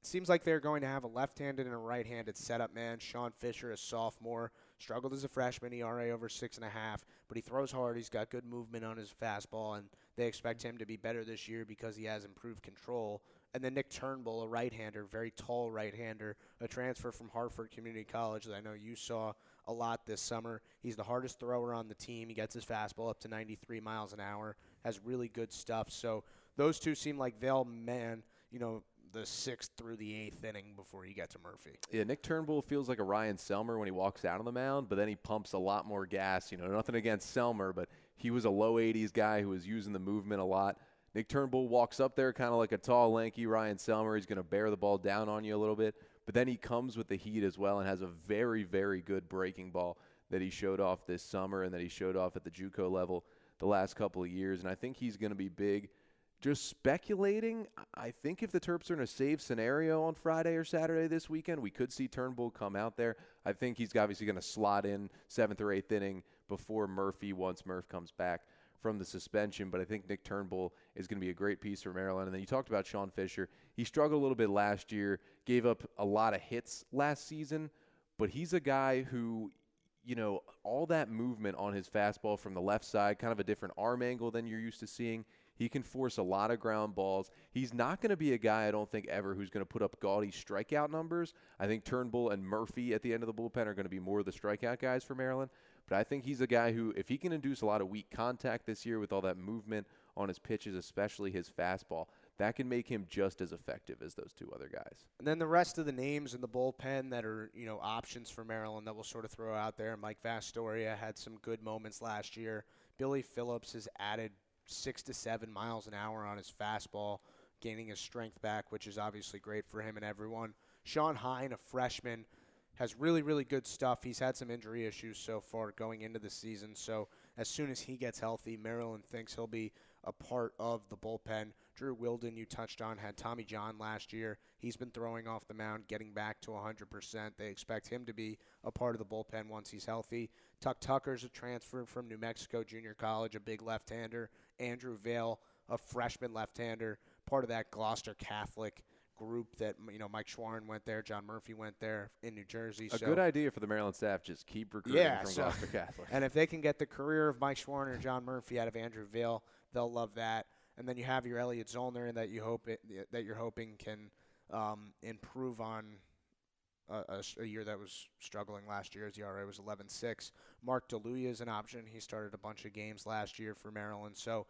It seems like they're going to have a left-handed and a right-handed setup man. Sean Fisher, a sophomore, struggled as a freshman, ERA over six and a half, but he throws hard. He's got good movement on his fastball, and they expect him to be better this year because he has improved control. And then Nick Turnbull, a right-hander, very tall right-hander, a transfer from Harford Community College that I know you saw a lot this summer. He's the hardest thrower on the team. He gets his fastball up to 93 miles an hour, has really good stuff. So those two seem like they'll man, you know, the sixth through the eighth inning before you get to Murphy. Yeah, Nick Turnbull feels like a Ryan Selmer when he walks out on the mound, but then he pumps a lot more gas. You know, nothing against Selmer, but he was a low 80s guy who was using the movement a lot. Nick Turnbull walks up there kind of like a tall, lanky Ryan Selmer. He's going to bear the ball down on you a little bit, but then he comes with the heat as well and has a very, very good breaking ball that he showed off this summer and that he showed off at the JUCO level the last couple of years. And I think he's going to be big just speculating, I think if the Terps are in a save scenario on Friday or Saturday this weekend, we could see Turnbull come out there. I think he's obviously going to slot in seventh or eighth inning before Murphy once Murph comes back from the suspension. But I think Nick Turnbull is going to be a great piece for Maryland. And then you talked about Sean Fisher. He struggled a little bit last year, gave up a lot of hits last season, but he's a guy who you know, all that movement on his fastball from the left side, kind of a different arm angle than you're used to seeing. He can force a lot of ground balls. He's not going to be a guy, I don't think, ever who's going to put up gaudy strikeout numbers. I think Turnbull and Murphy at the end of the bullpen are going to be more of the strikeout guys for Maryland. But I think he's a guy who, if he can induce a lot of weak contact this year with all that movement on his pitches, especially his fastball, that can make him just as effective as those two other guys. And then the rest of the names in the bullpen that are, you know, options for Maryland that we'll sort of throw out there. Mike Vasturia had some good moments last year. Billy Phillips has added six to seven miles an hour on his fastball, gaining his strength back, which is obviously great for him and everyone. Sean Hine, a freshman, has really, really good stuff. He's had some injury issues so far going into the season. So as soon as he gets healthy, Maryland thinks he'll be a part of the bullpen. Drew Wilden, you touched on, had Tommy John last year. He's been throwing off the mound, getting back to 100%. They expect him to be a part of the bullpen once he's healthy. Tuck Tucker's a transfer from New Mexico Junior College, a big left hander. Andrew Vale, a freshman left hander, part of that Gloucester Catholic group that you know Mike Shawaryn went there, John Murphy went there in New Jersey. A so, good idea for the Maryland staff. Just keep recruiting yeah, from so, Gloucester Catholic. And if they can get the career of Mike Shawaryn or John Murphy out of Andrew Vale, they'll love that. And then you have your Elliot Zollner that you hope it, that you're hoping can um, improve on a, a, a, year that was struggling last year. His ERA was 11.6. Mark DiLuia is an option. He started a bunch of games last year for Maryland. So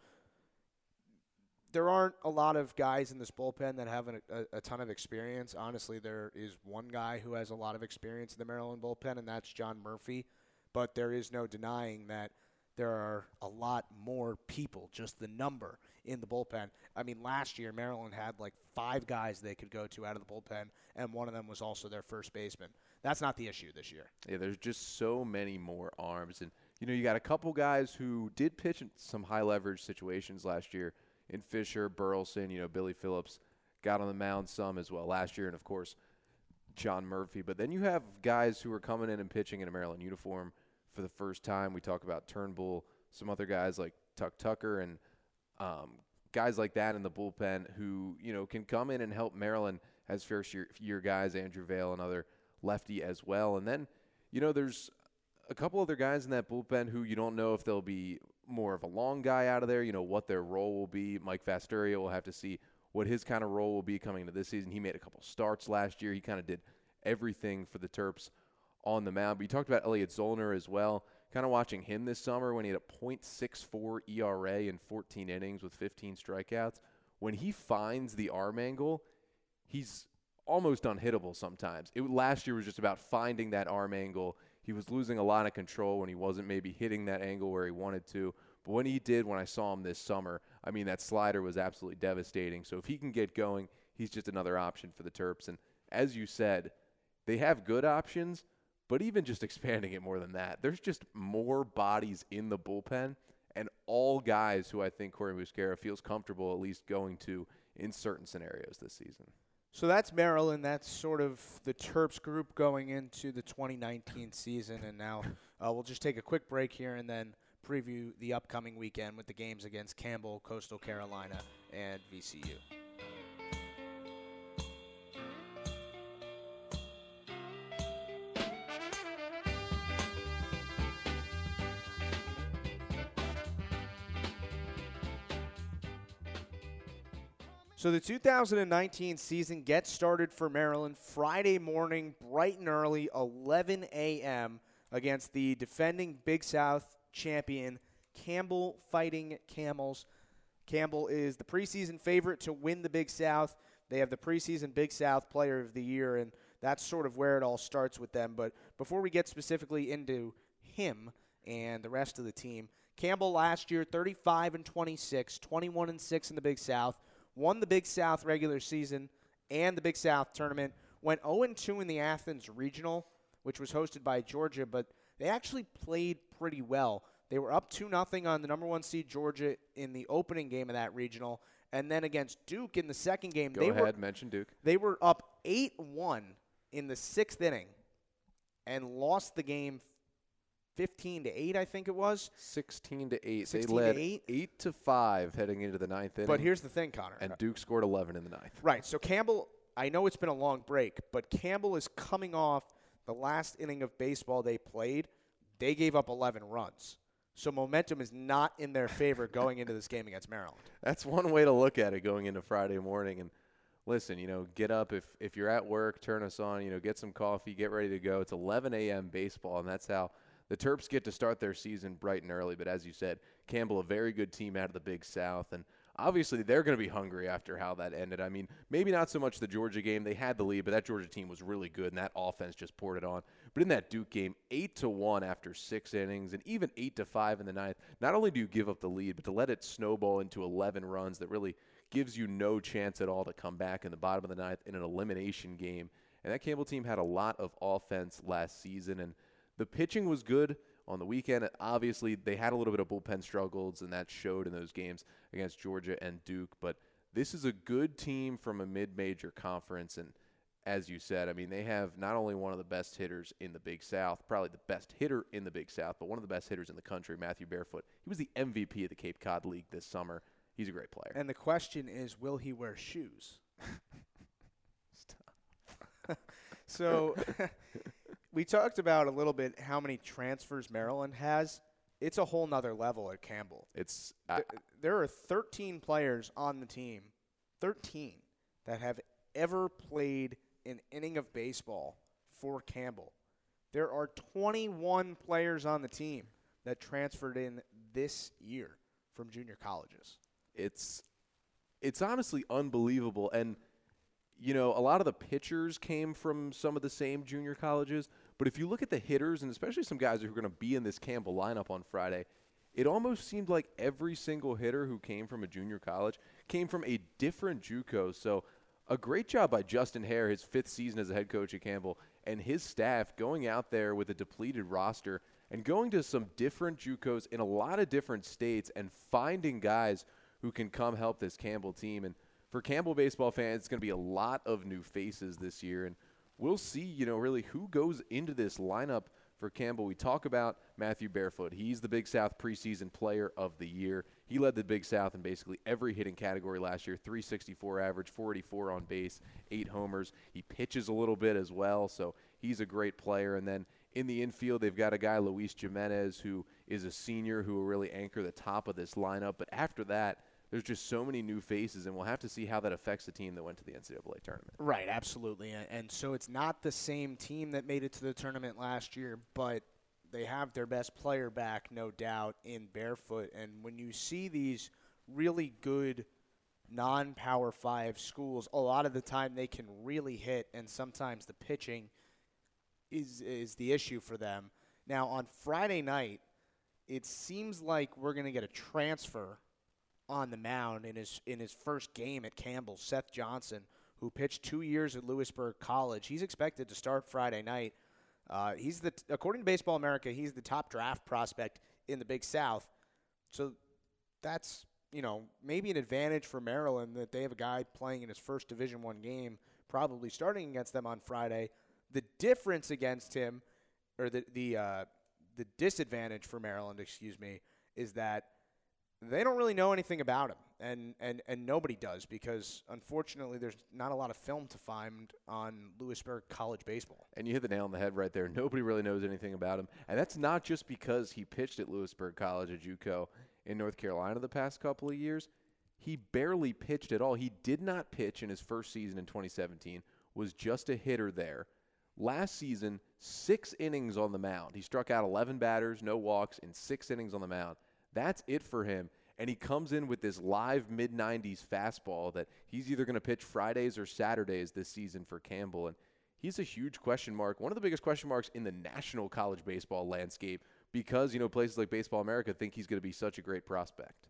there aren't a lot of guys in this bullpen that have an, a, a, ton of experience. Honestly, there is one guy who has a lot of experience in the Maryland bullpen, and that's John Murphy. But there is no denying that there are a lot more people, just the number in the bullpen. I mean, last year, Maryland had like five guys they could go to out of the bullpen, and one of them was also their first baseman. That's not the issue this year. Yeah, there's just so many more arms. And, you know, you got a couple guys who did pitch in some high leverage situations last year in Fisher, Burleson, you know, Billy Phillips got on the mound some as well last year, and of course, John Murphy. But then you have guys who are coming in and pitching in a Maryland uniform for the first time. We talk about Turnbull, some other guys like Tuck Tucker, and um, guys like that in the bullpen who you know can come in and help Maryland as first year, year guys, Andrew Vale, another lefty as well. And then, you know, there's a couple other guys in that bullpen who you don't know if they'll be more of a long guy out of there, you know, what their role will be. Mike Vasturia will have to see what his kind of role will be coming into this season. He made a couple starts last year. He kind of did everything for the Terps on the mound. But you talked about Elliot Zollner as well. Kind of watching him this summer when he had a .64 ERA in 14 innings with 15 strikeouts. When he finds the arm angle, he's almost unhittable sometimes. It last year was just about finding that arm angle. He was losing a lot of control when he wasn't maybe hitting that angle where he wanted to. But when he did, when I saw him this summer, I mean that slider was absolutely devastating. So if he can get going, he's just another option for the Terps. And as you said, they have good options, but even just expanding it more than that, there's just more bodies in the bullpen and all guys who I think Corey Muscara feels comfortable at least going to in certain scenarios this season. So that's Maryland. That's sort of the Terps group going into the 2019 season. And now uh, we'll just take a quick break here and then preview the upcoming weekend with the games against Campbell, Coastal Carolina, and VCU. So the 2019 season gets started for Maryland Friday morning, bright and early, 11 a.m. against the defending Big South champion Campbell Fighting Camels. Campbell is the preseason favorite to win the Big South. They have the preseason Big South Player of the Year, and that's sort of where it all starts with them. But before we get specifically into him and the rest of the team, Campbell last year 35 and 26, 21 and 6 in the Big South won the Big South regular season and the Big South tournament, went 0 2 in the Athens Regional, which was hosted by Georgia, but they actually played pretty well. They were up 2 0 on the number one seed Georgia in the opening game of that regional. And then against Duke in the second game, Go they ahead, were mention Duke. they were up 8 1 in the sixth inning and lost the game 15 to 8, I think it was. 16 to 8. 16 they to led 8? 8 to 5 heading into the ninth inning. But here's the thing, Connor. and Duke scored 11 in the ninth. Right. So Campbell, I know it's been a long break, but Campbell is coming off the last inning of baseball they played. They gave up 11 runs. So momentum is not in their favor going into this game against Maryland. That's one way to look at it going into Friday morning. And listen, you know, get up if if you're at work, turn us on. You know, get some coffee, get ready to go. It's 11 a.m. baseball, and that's how the Terps get to start their season bright and early. But as you said, Campbell, a very good team out of the Big South, and obviously they're going to be hungry after how that ended. I mean, maybe not so much the Georgia game; they had the lead, but that Georgia team was really good, and that offense just poured it on. But in that Duke game, eight to one after six innings, and even eight to five in the ninth. Not only do you give up the lead, but to let it snowball into 11 runs that really gives you no chance at all to come back in the bottom of the ninth in an elimination game. And that Campbell team had a lot of offense last season, and the pitching was good on the weekend. Obviously, they had a little bit of bullpen struggles, and that showed in those games against Georgia and Duke. But this is a good team from a mid-major conference, and as you said, I mean, they have not only one of the best hitters in the Big South, probably the best hitter in the Big South, but one of the best hitters in the country, Matthew Barefoot. He was the MVP of the Cape Cod League this summer. He's a great player. And the question is, will he wear shoes? so we talked about a little bit how many transfers Maryland has. It's a whole nother level at Campbell. It's I, Th- there are 13 players on the team, 13 that have ever played an inning of baseball for Campbell. There are 21 players on the team that transferred in this year from junior colleges. it's it's honestly unbelievable and you know a lot of the pitchers came from some of the same junior colleges but if you look at the hitters and especially some guys who are going to be in this campbell lineup on friday it almost seemed like every single hitter who came from a junior college came from a different juco so a great job by justin Haire his fifth season as a head coach at campbell and his staff going out there with a depleted roster and going to some different JUCOs in a lot of different states and finding guys who can come help this Campbell team. And for Campbell baseball fans, it's going to be a lot of new faces this year. And we'll see, you know, really who goes into this lineup for Campbell. We talk about Matthew Barefoot. He's the Big South preseason player of the year. He led the Big South in basically every hitting category last year 364 average, 484 on base, eight homers. He pitches a little bit as well, so he's a great player. And then in the infield, they've got a guy, Luis Jimenez, who is a senior who will really anchor the top of this lineup. But after that, there's just so many new faces, and we'll have to see how that affects the team that went to the NCAA tournament. Right, absolutely. And so it's not the same team that made it to the tournament last year, but they have their best player back, no doubt, in Barefoot. And when you see these really good non power five schools, a lot of the time they can really hit, and sometimes the pitching is is the issue for them. Now on Friday night, it seems like we're going to get a transfer on the mound in his in his first game at Campbell. Seth Johnson, who pitched two years at Louisburg College, he's expected to start Friday night. Uh, he's the according to Baseball America, he's the top draft prospect in the Big South. So that's you know maybe an advantage for Maryland that they have a guy playing in his first Division One game, probably starting against them on Friday. The difference against him, or the the uh, the disadvantage for Maryland, excuse me, is that they don't really know anything about him, and and and nobody does because unfortunately there's not a lot of film to find on Louisburg College baseball. And you hit the nail on the head right there. Nobody really knows anything about him, and that's not just because he pitched at Louisburg College at JUCO in North Carolina the past couple of years. He barely pitched at all. He did not pitch in his first season in 2017. Was just a hitter there. Last season, six innings on the mound. He struck out 11 batters, no walks, in six innings on the mound. That's it for him. And he comes in with this live mid 90s fastball that he's either going to pitch Fridays or Saturdays this season for Campbell. And he's a huge question mark, one of the biggest question marks in the national college baseball landscape because, you know, places like Baseball America think he's going to be such a great prospect.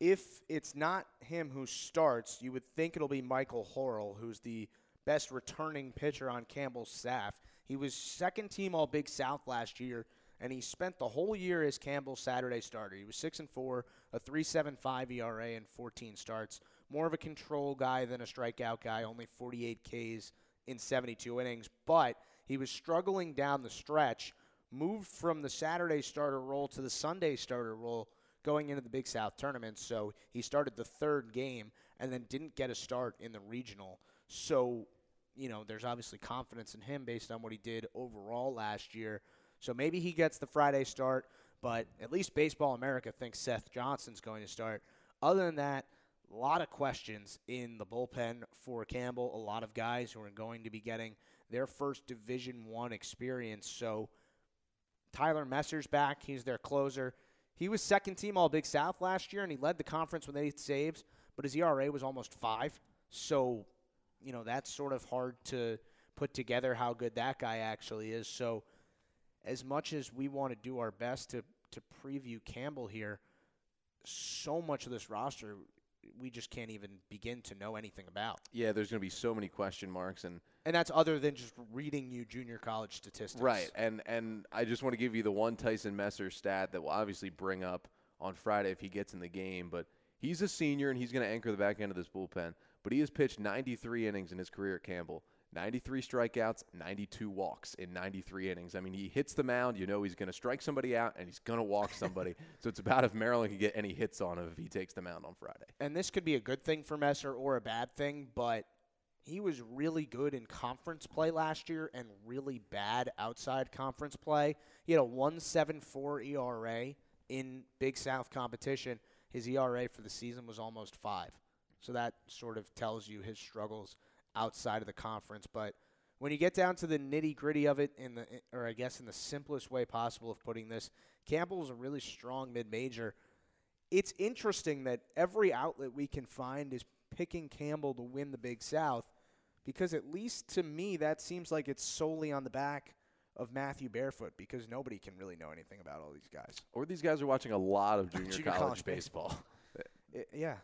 If it's not him who starts, you would think it'll be Michael Horrell, who's the best returning pitcher on Campbell's staff. He was second team All Big South last year and he spent the whole year as Campbell's Saturday starter. He was six and four, a 3.75 ERA, and 14 starts. More of a control guy than a strikeout guy. Only 48 Ks in 72 innings, but he was struggling down the stretch. Moved from the Saturday starter role to the Sunday starter role going into the Big South tournament. So he started the third game and then didn't get a start in the regional. So, you know, there's obviously confidence in him based on what he did overall last year. So maybe he gets the Friday start, but at least Baseball America thinks Seth Johnson's going to start. Other than that, a lot of questions in the bullpen for Campbell. A lot of guys who are going to be getting their first Division One experience. So Tyler Messer's back. He's their closer. He was second team All Big South last year, and he led the conference with eight saves, but his ERA was almost five. So, you know, that's sort of hard to put together how good that guy actually is. So as much as we want to do our best to to preview Campbell here, so much of this roster we just can't even begin to know anything about. Yeah, there's going to be so many question marks and and that's other than just reading you junior college statistics. Right. And and I just want to give you the one Tyson Messer stat that will obviously bring up on Friday if he gets in the game, but he's a senior and he's going to anchor the back end of this bullpen, but he has pitched 93 innings in his career at Campbell. 93 strikeouts, 92 walks in 93 innings. I mean, he hits the mound, you know he's going to strike somebody out and he's going to walk somebody. so it's about if Maryland can get any hits on him if he takes the mound on Friday. And this could be a good thing for Messer or a bad thing, but he was really good in conference play last year and really bad outside conference play. He had a 174 ERA in Big South competition. His ERA for the season was almost 5. So that sort of tells you his struggles outside of the conference. But when you get down to the nitty gritty of it, in the or I guess in the simplest way possible of putting this, Campbell's a really strong mid major. It's interesting that every outlet we can find is picking Campbell to win the Big South because at least to me that seems like it's solely on the back of Matthew Barefoot because nobody can really know anything about all these guys. Or these guys are watching a lot of junior, junior college, college, baseball. it, yeah,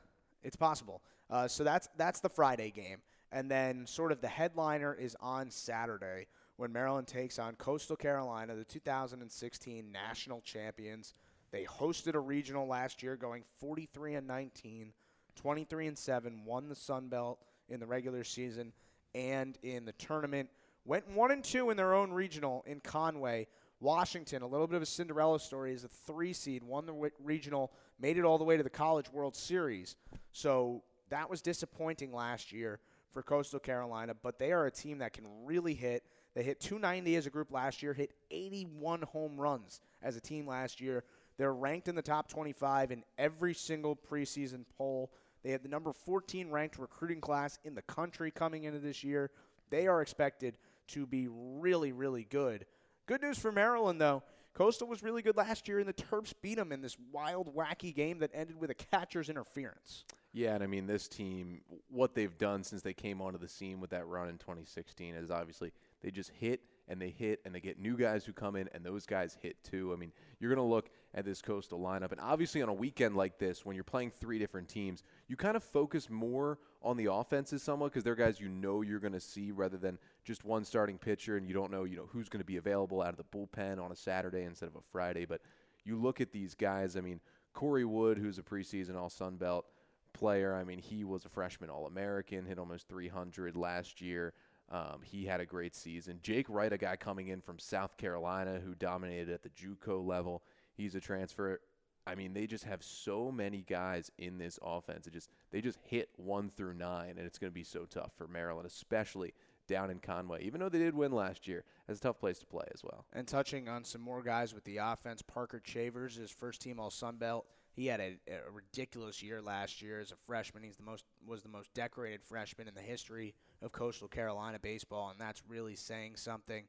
it's possible. Uh, so that's that's the Friday game. And then, sort of, the headliner is on Saturday when Maryland takes on Coastal Carolina, the 2016 national champions. They hosted a regional last year, going 43 and 19, 23 and 7, won the Sun Belt in the regular season and in the tournament. Went 1 and 2 in their own regional in Conway. Washington, a little bit of a Cinderella story, is a three seed, won the regional made it all the way to the College World Series. So that was disappointing last year for Coastal Carolina, but they are a team that can really hit. They hit 290 as a group last year, hit 81 home runs as a team last year. They're ranked in the top 25 in every single preseason poll. They had the number 14 ranked recruiting class in the country coming into this year. They are expected to be really, really good. Good news for Maryland, though. Coastal was really good last year, and the Terps beat them in this wild, wacky game that ended with a catcher's interference. Yeah, and I mean, this team, what they've done since they came onto the scene with that run in 2016 is obviously they just hit and they hit and they get new guys who come in and those guys hit too. I mean, you're going to look at this coastal lineup and obviously on a weekend like this when you're playing three different teams, you kind of focus more on the offenses somewhat because they're guys you know you're going to see rather than just one starting pitcher and you don't know, you know, who's going to be available out of the bullpen on a Saturday instead of a Friday, but you look at these guys, I mean, Corey Wood, who's a preseason All Sun Belt player. I mean, he was a freshman All American, hit almost 300 last year. Um, he had a great season. Jake Wright, a guy coming in from South Carolina who dominated at the JUCO level. He's a transfer. I mean, they just have so many guys in this offense. It just they just hit one through nine, and it's going to be so tough for Maryland, especially down in Conway. Even though they did win last year, it's a tough place to play as well. And touching on some more guys with the offense, Parker Chavers is first team All Sun Belt. He had a, a, ridiculous year last year as a freshman. He's the most was the most decorated freshman in the history of Coastal Carolina baseball, and that's really saying something.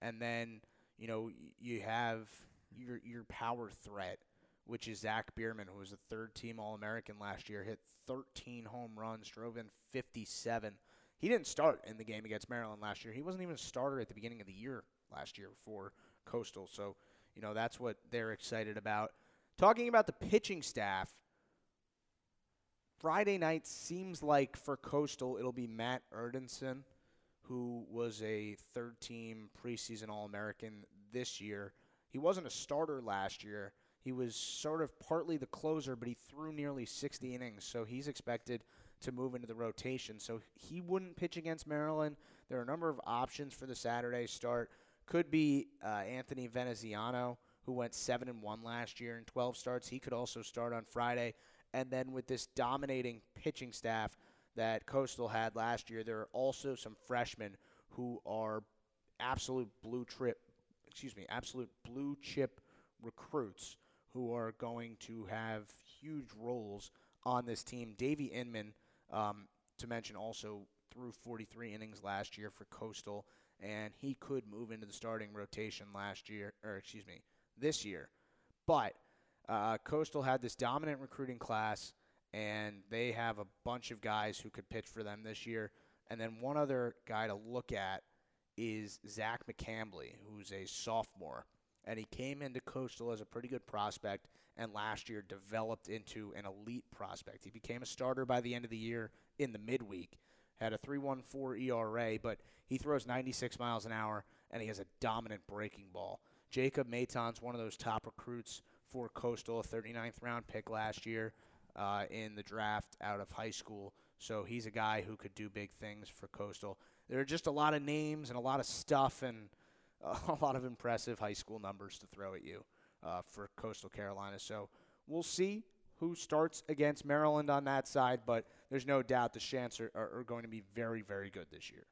And then you know you have your your power threat, which is Zach Biermann, who was a third team All American last year, hit 13 home runs, drove in 57. He didn't start in the game against Maryland last year. He wasn't even a starter at the beginning of the year last year for Coastal. So you know that's what they're excited about. Talking about the pitching staff, Friday night seems like for Coastal it'll be Matt Eardensohn, who was a third team preseason All American this year. He wasn't a starter last year. He was sort of partly the closer, but he threw nearly 60 innings, so he's expected to move into the rotation. So he wouldn't pitch against Maryland. There are a number of options for the Saturday start. Could be uh, Anthony Veneziano who went 7 and 1 last year in 12 starts. He could also start on Friday. And then with this dominating pitching staff that Coastal had last year, there are also some freshmen who are absolute blue chip, excuse me, absolute blue chip recruits who are going to have huge roles on this team. Davey Inman, um, to mention, also threw 43 innings last year for Coastal, and he could move into the starting rotation last year, or excuse me, this year. But uh, Coastal had this dominant recruiting class, and they have a bunch of guys who could pitch for them this year. And then one other guy to look at is Zach McCambly, who's a sophomore. And he came into Coastal as a pretty good prospect, and last year developed into an elite prospect. He became a starter by the end of the year in the midweek. Had a 3.14 ERA, but he throws 96 miles an hour, and he has a dominant breaking ball. Jacob Maton's one of those top recruits for Coastal, a 39th round pick last year uh, in the draft out of high school. So he's a guy who could do big things for Coastal. There are just a lot of names and a lot of stuff and a lot of impressive high school numbers to throw at you uh, for Coastal Carolina. So we'll see who starts against Maryland on that side, but there's no doubt the Chants are, are, are going to be very, very good this year.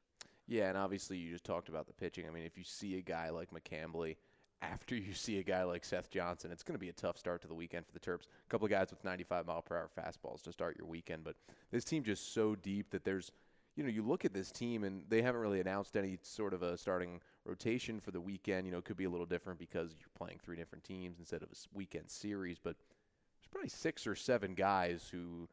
Yeah, and obviously you just talked about the pitching. I mean, if you see a guy like McCambly – after you see a guy like Seth Johnson. It's going to be a tough start to the weekend for the Terps. A couple of guys with 95 mile per hour fastballs to start your weekend, but this team just so deep that there's, you know, you look at this team and they haven't really announced any sort of a starting rotation for the weekend. You know, it could be a little different because you're playing three different teams instead of a weekend series, but there's probably six or seven guys who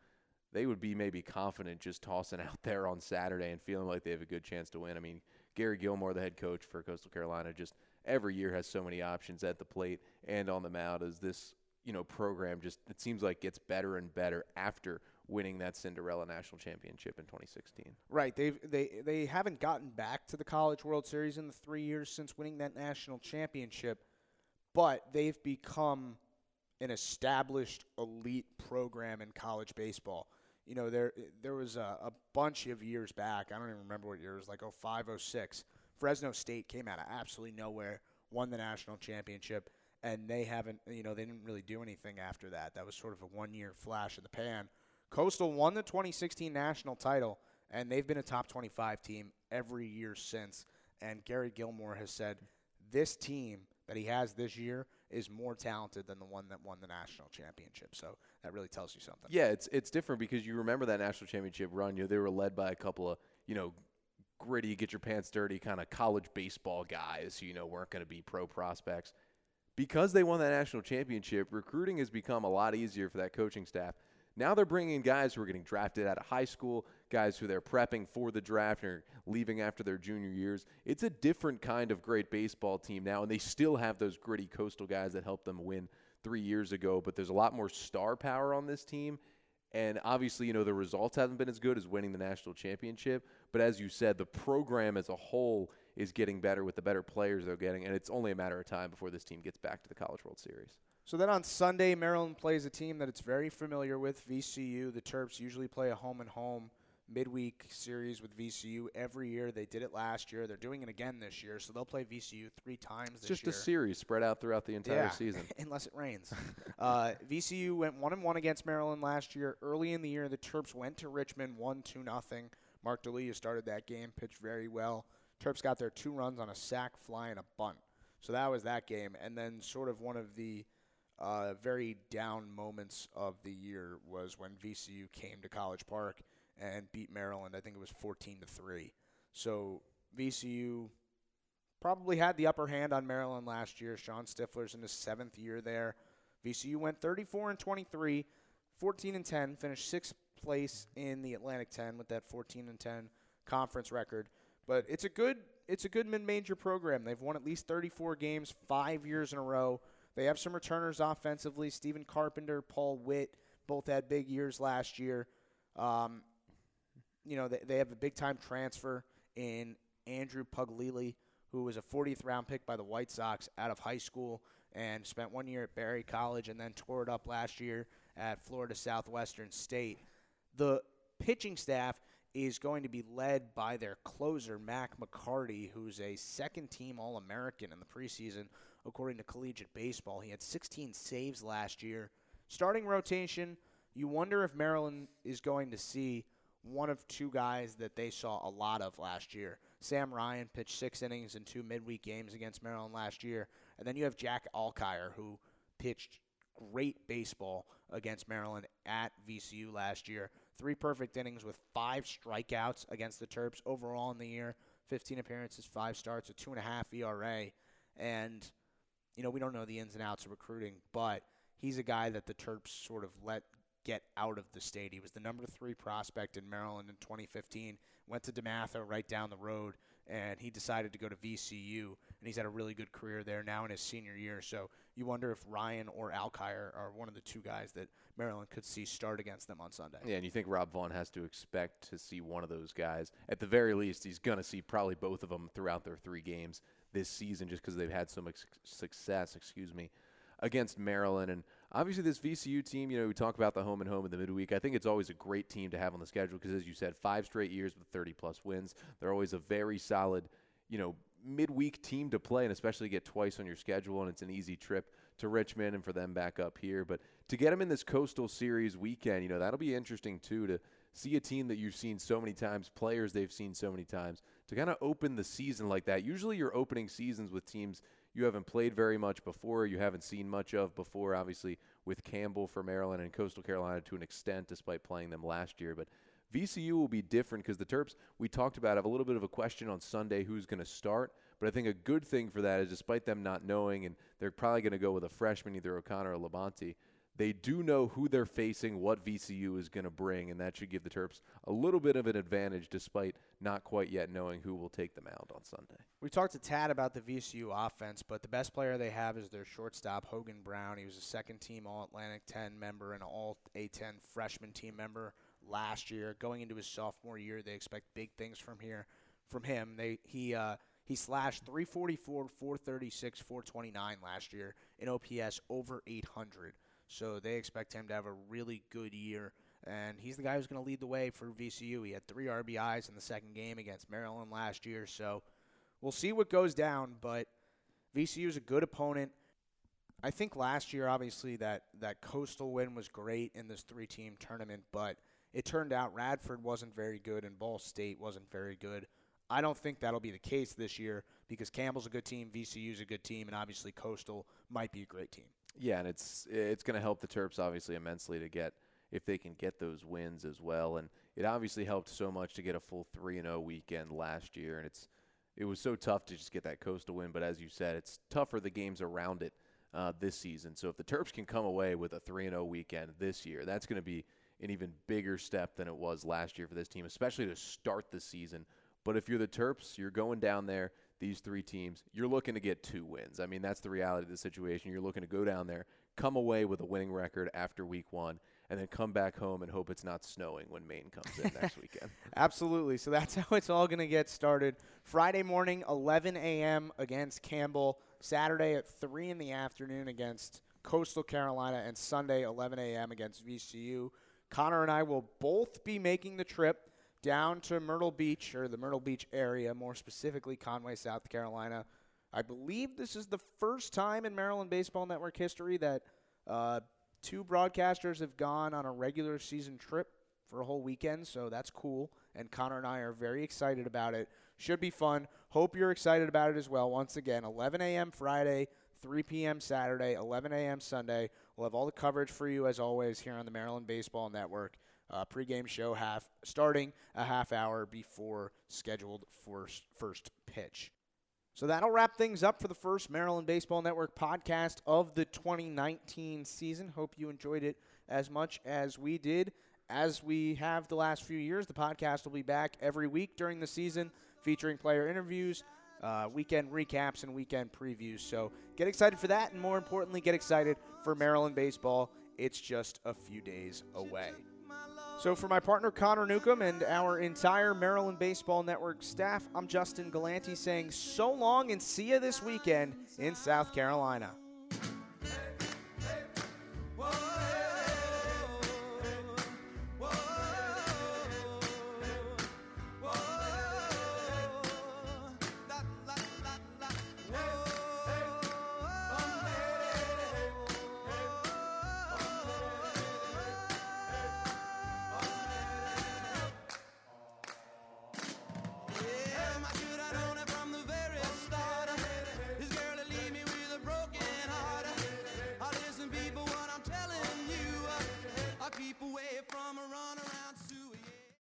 they would be maybe confident just tossing out there on Saturday and feeling like they have a good chance to win. I mean, Gary Gilmore, the head coach for Coastal Carolina, just – every year has so many options at the plate and on the mound as this you know program just it seems like gets better and better after winning that Cinderella National Championship in 2016. Right. They've they they haven't gotten back to the College World Series in the 3 years since winning that national championship, but they've become an established elite program in college baseball. You know, there there was a, a bunch of years back, I don't even remember what year, it was like 05, 06, Fresno State came out of absolutely nowhere, won the national championship, and they haven't, you know, they didn't really do anything after that. That was sort of a one year flash in the pan. Coastal won the 2016 national title, and they've been a top 25 team every year since. And Gary Gilmore has said this team that he has this year is more talented than the one that won the national championship. So that really tells you something. Yeah, it's it's different because you remember that national championship run. You know, they were led by a couple of you know gritty, get your pants dirty kind of college baseball guys. Who, you know, weren't going to be pro prospects. Because they won that national championship, recruiting has become a lot easier for that coaching staff. Now they're bringing in guys who are getting drafted out of high school, guys who they're prepping for the draft and leaving after their junior years. It's a different kind of great baseball team now, and they still have those gritty coastal guys that helped them win three years ago, but there's a lot more star power on this team. And obviously, you know, the results haven't been as good as winning the national championship. But as you said, the program as a whole is getting better with the better players they're getting. And it's only a matter of time before this team gets back to the College World Series. So then on Sunday, Maryland plays a team that it's very familiar with, VCU. The Terps usually play a home and home midweek series with VCU every year. They did it last year. They're doing it again this year. So they'll play VCU three times it's this just year. Just a series spread out throughout the entire yeah, season. unless it rains. uh, VCU went one and one against Maryland last year. Early in the year, the Terps went to Richmond, one two nothing. Mark DiLuia started that game, pitched very well. Terps got their two runs on a sac fly and a bunt. So that was that game. And then sort of one of the uh, very down moments of the year was when VCU came to College Park and beat Maryland. I think it was 14 to 3. So VCU probably had the upper hand on Maryland last year. Sean Stiffler's in his seventh year there. VCU went 34 and 23, 14 and 10, finished sixth place in the Atlantic 10 with that 14 and 10 conference record. But it's a good it's a good mid-major program. They've won at least 34 games 5 years in a row. They have some returners offensively. Stephen Carpenter, Paul Witt both had big years last year. Um, you know, they, they have a big time transfer in Andrew Puglili, who was a 40th round pick by the White Sox out of high school and spent one year at Barry College and then tore it up last year at Florida Southwestern State. The pitching staff is going to be led by their closer, Mac McCarty, who's a second team All American in the preseason, according to Collegiate Baseball. He had 16 saves last year. Starting rotation, you wonder if Maryland is going to see one of two guys that they saw a lot of last year. Sam Ryan pitched six innings in two midweek games against Maryland last year. And then you have Jack Alkire, who pitched great baseball against Maryland at VCU last year. Three perfect innings with five strikeouts against the Terps overall in the year. 15 appearances, five starts, a two and a half ERA. And, you know, we don't know the ins and outs of recruiting, but he's a guy that the Terps sort of let get out of the state. He was the number three prospect in Maryland in 2015. Went to DeMatha right down the road, and he decided to go to VCU. And he's had a really good career there now in his senior year. So you wonder if Ryan or Alkire are one of the two guys that Maryland could see start against them on Sunday. Yeah, and you think Rob Vaughn has to expect to see one of those guys. At the very least, he's going to see probably both of them throughout their three games this season just because they've had so much success, excuse me, against Maryland. And obviously, this VCU team, you know, we talk about the home and home in the midweek. I think it's always a great team to have on the schedule because, as you said, five straight years with 30 plus wins. They're always a very solid, you know, midweek team to play and especially get twice on your schedule and it's an easy trip to Richmond and for them back up here but to get them in this coastal series weekend you know that'll be interesting too to see a team that you've seen so many times players they've seen so many times to kind of open the season like that usually you're opening seasons with teams you haven't played very much before, you haven't seen much of before, obviously, with Campbell for Maryland and Coastal Carolina to an extent, despite playing them last year. But VCU will be different because the Terps, we talked about, have a little bit of a question on Sunday who's going to start. But I think a good thing for that is, despite them not knowing, and they're probably going to go with a freshman, either O'Connor or Labonte, they do know who they're facing, what VCU is going to bring, and that should give the Terps a little bit of an advantage despite not quite yet knowing who will take the mound on Sunday. We talked to Tad about the VCU offense, but the best player they have is their shortstop, Hogan Brown. He was a second team All Atlantic 10 member and All A10 freshman team member last year. Going into his sophomore year, they expect big things from here from him. They he uh, he slashed 344, 436, 429 last year in OPS over 800. So they expect him to have a really good year. And he's the guy who's going to lead the way for VCU. He had three RBIs in the second game against Maryland last year. So we'll see what goes down. But VCU is a good opponent. I think last year, obviously, that, that Coastal win was great in this three team tournament, but it turned out Radford wasn't very good and Ball State wasn't very good. I don't think that'll be the case this year because Campbell's a good team, VCU's a good team, and obviously Coastal might be a great team. Yeah, and it's it's going to help the Terps obviously immensely to get if they can get those wins as well. And it obviously helped so much to get a full three and zero weekend last year, and it's it was so tough to just get that coastal win. But as you said, it's tougher the games around it uh, this season. So if the Terps can come away with a three and zero weekend this year, that's going to be an even bigger step than it was last year for this team, especially to start the season but if you're the Terps, you're going down there, these three teams, you're looking to get two wins. I mean, that's the reality of the situation. You're looking to go down there, come away with a winning record after week one, and then come back home and hope it's not snowing when Maine comes in next weekend. Absolutely. So that's how it's all going to get started. Friday morning, 11 a.m. against Campbell. Saturday at 3 in the afternoon against Coastal Carolina. And Sunday, 11 a.m. against VCU. Connor and I will both be making the trip down to Myrtle Beach or the Myrtle Beach area, more specifically Conway, South Carolina. I believe this is the first time in Maryland Baseball Network history that uh, two broadcasters have gone on a regular season trip for a whole weekend, so that's cool. And Connor and I are very excited about it. Should be fun. Hope you're excited about it as well. Once again, 11 a.m. Friday, 3 p.m. Saturday, 11 a.m. Sunday. We'll have all the coverage for you as always here on the Maryland Baseball Network uh, pregame show half starting a half hour before scheduled first first pitch. So that'll wrap things up for the first Maryland Baseball Network podcast of the 2019 season. Hope you enjoyed it as much as we did. As we have the last few years, the podcast will be back every week during the season, featuring player interviews, uh, weekend recaps, and weekend previews. So get excited for that, and more importantly, get excited for Maryland baseball. It's just a few days away. So, for my partner Connor Newcomb and our entire Maryland Baseball Network staff, I'm Justin Galanti saying so long and see you this weekend in South Carolina.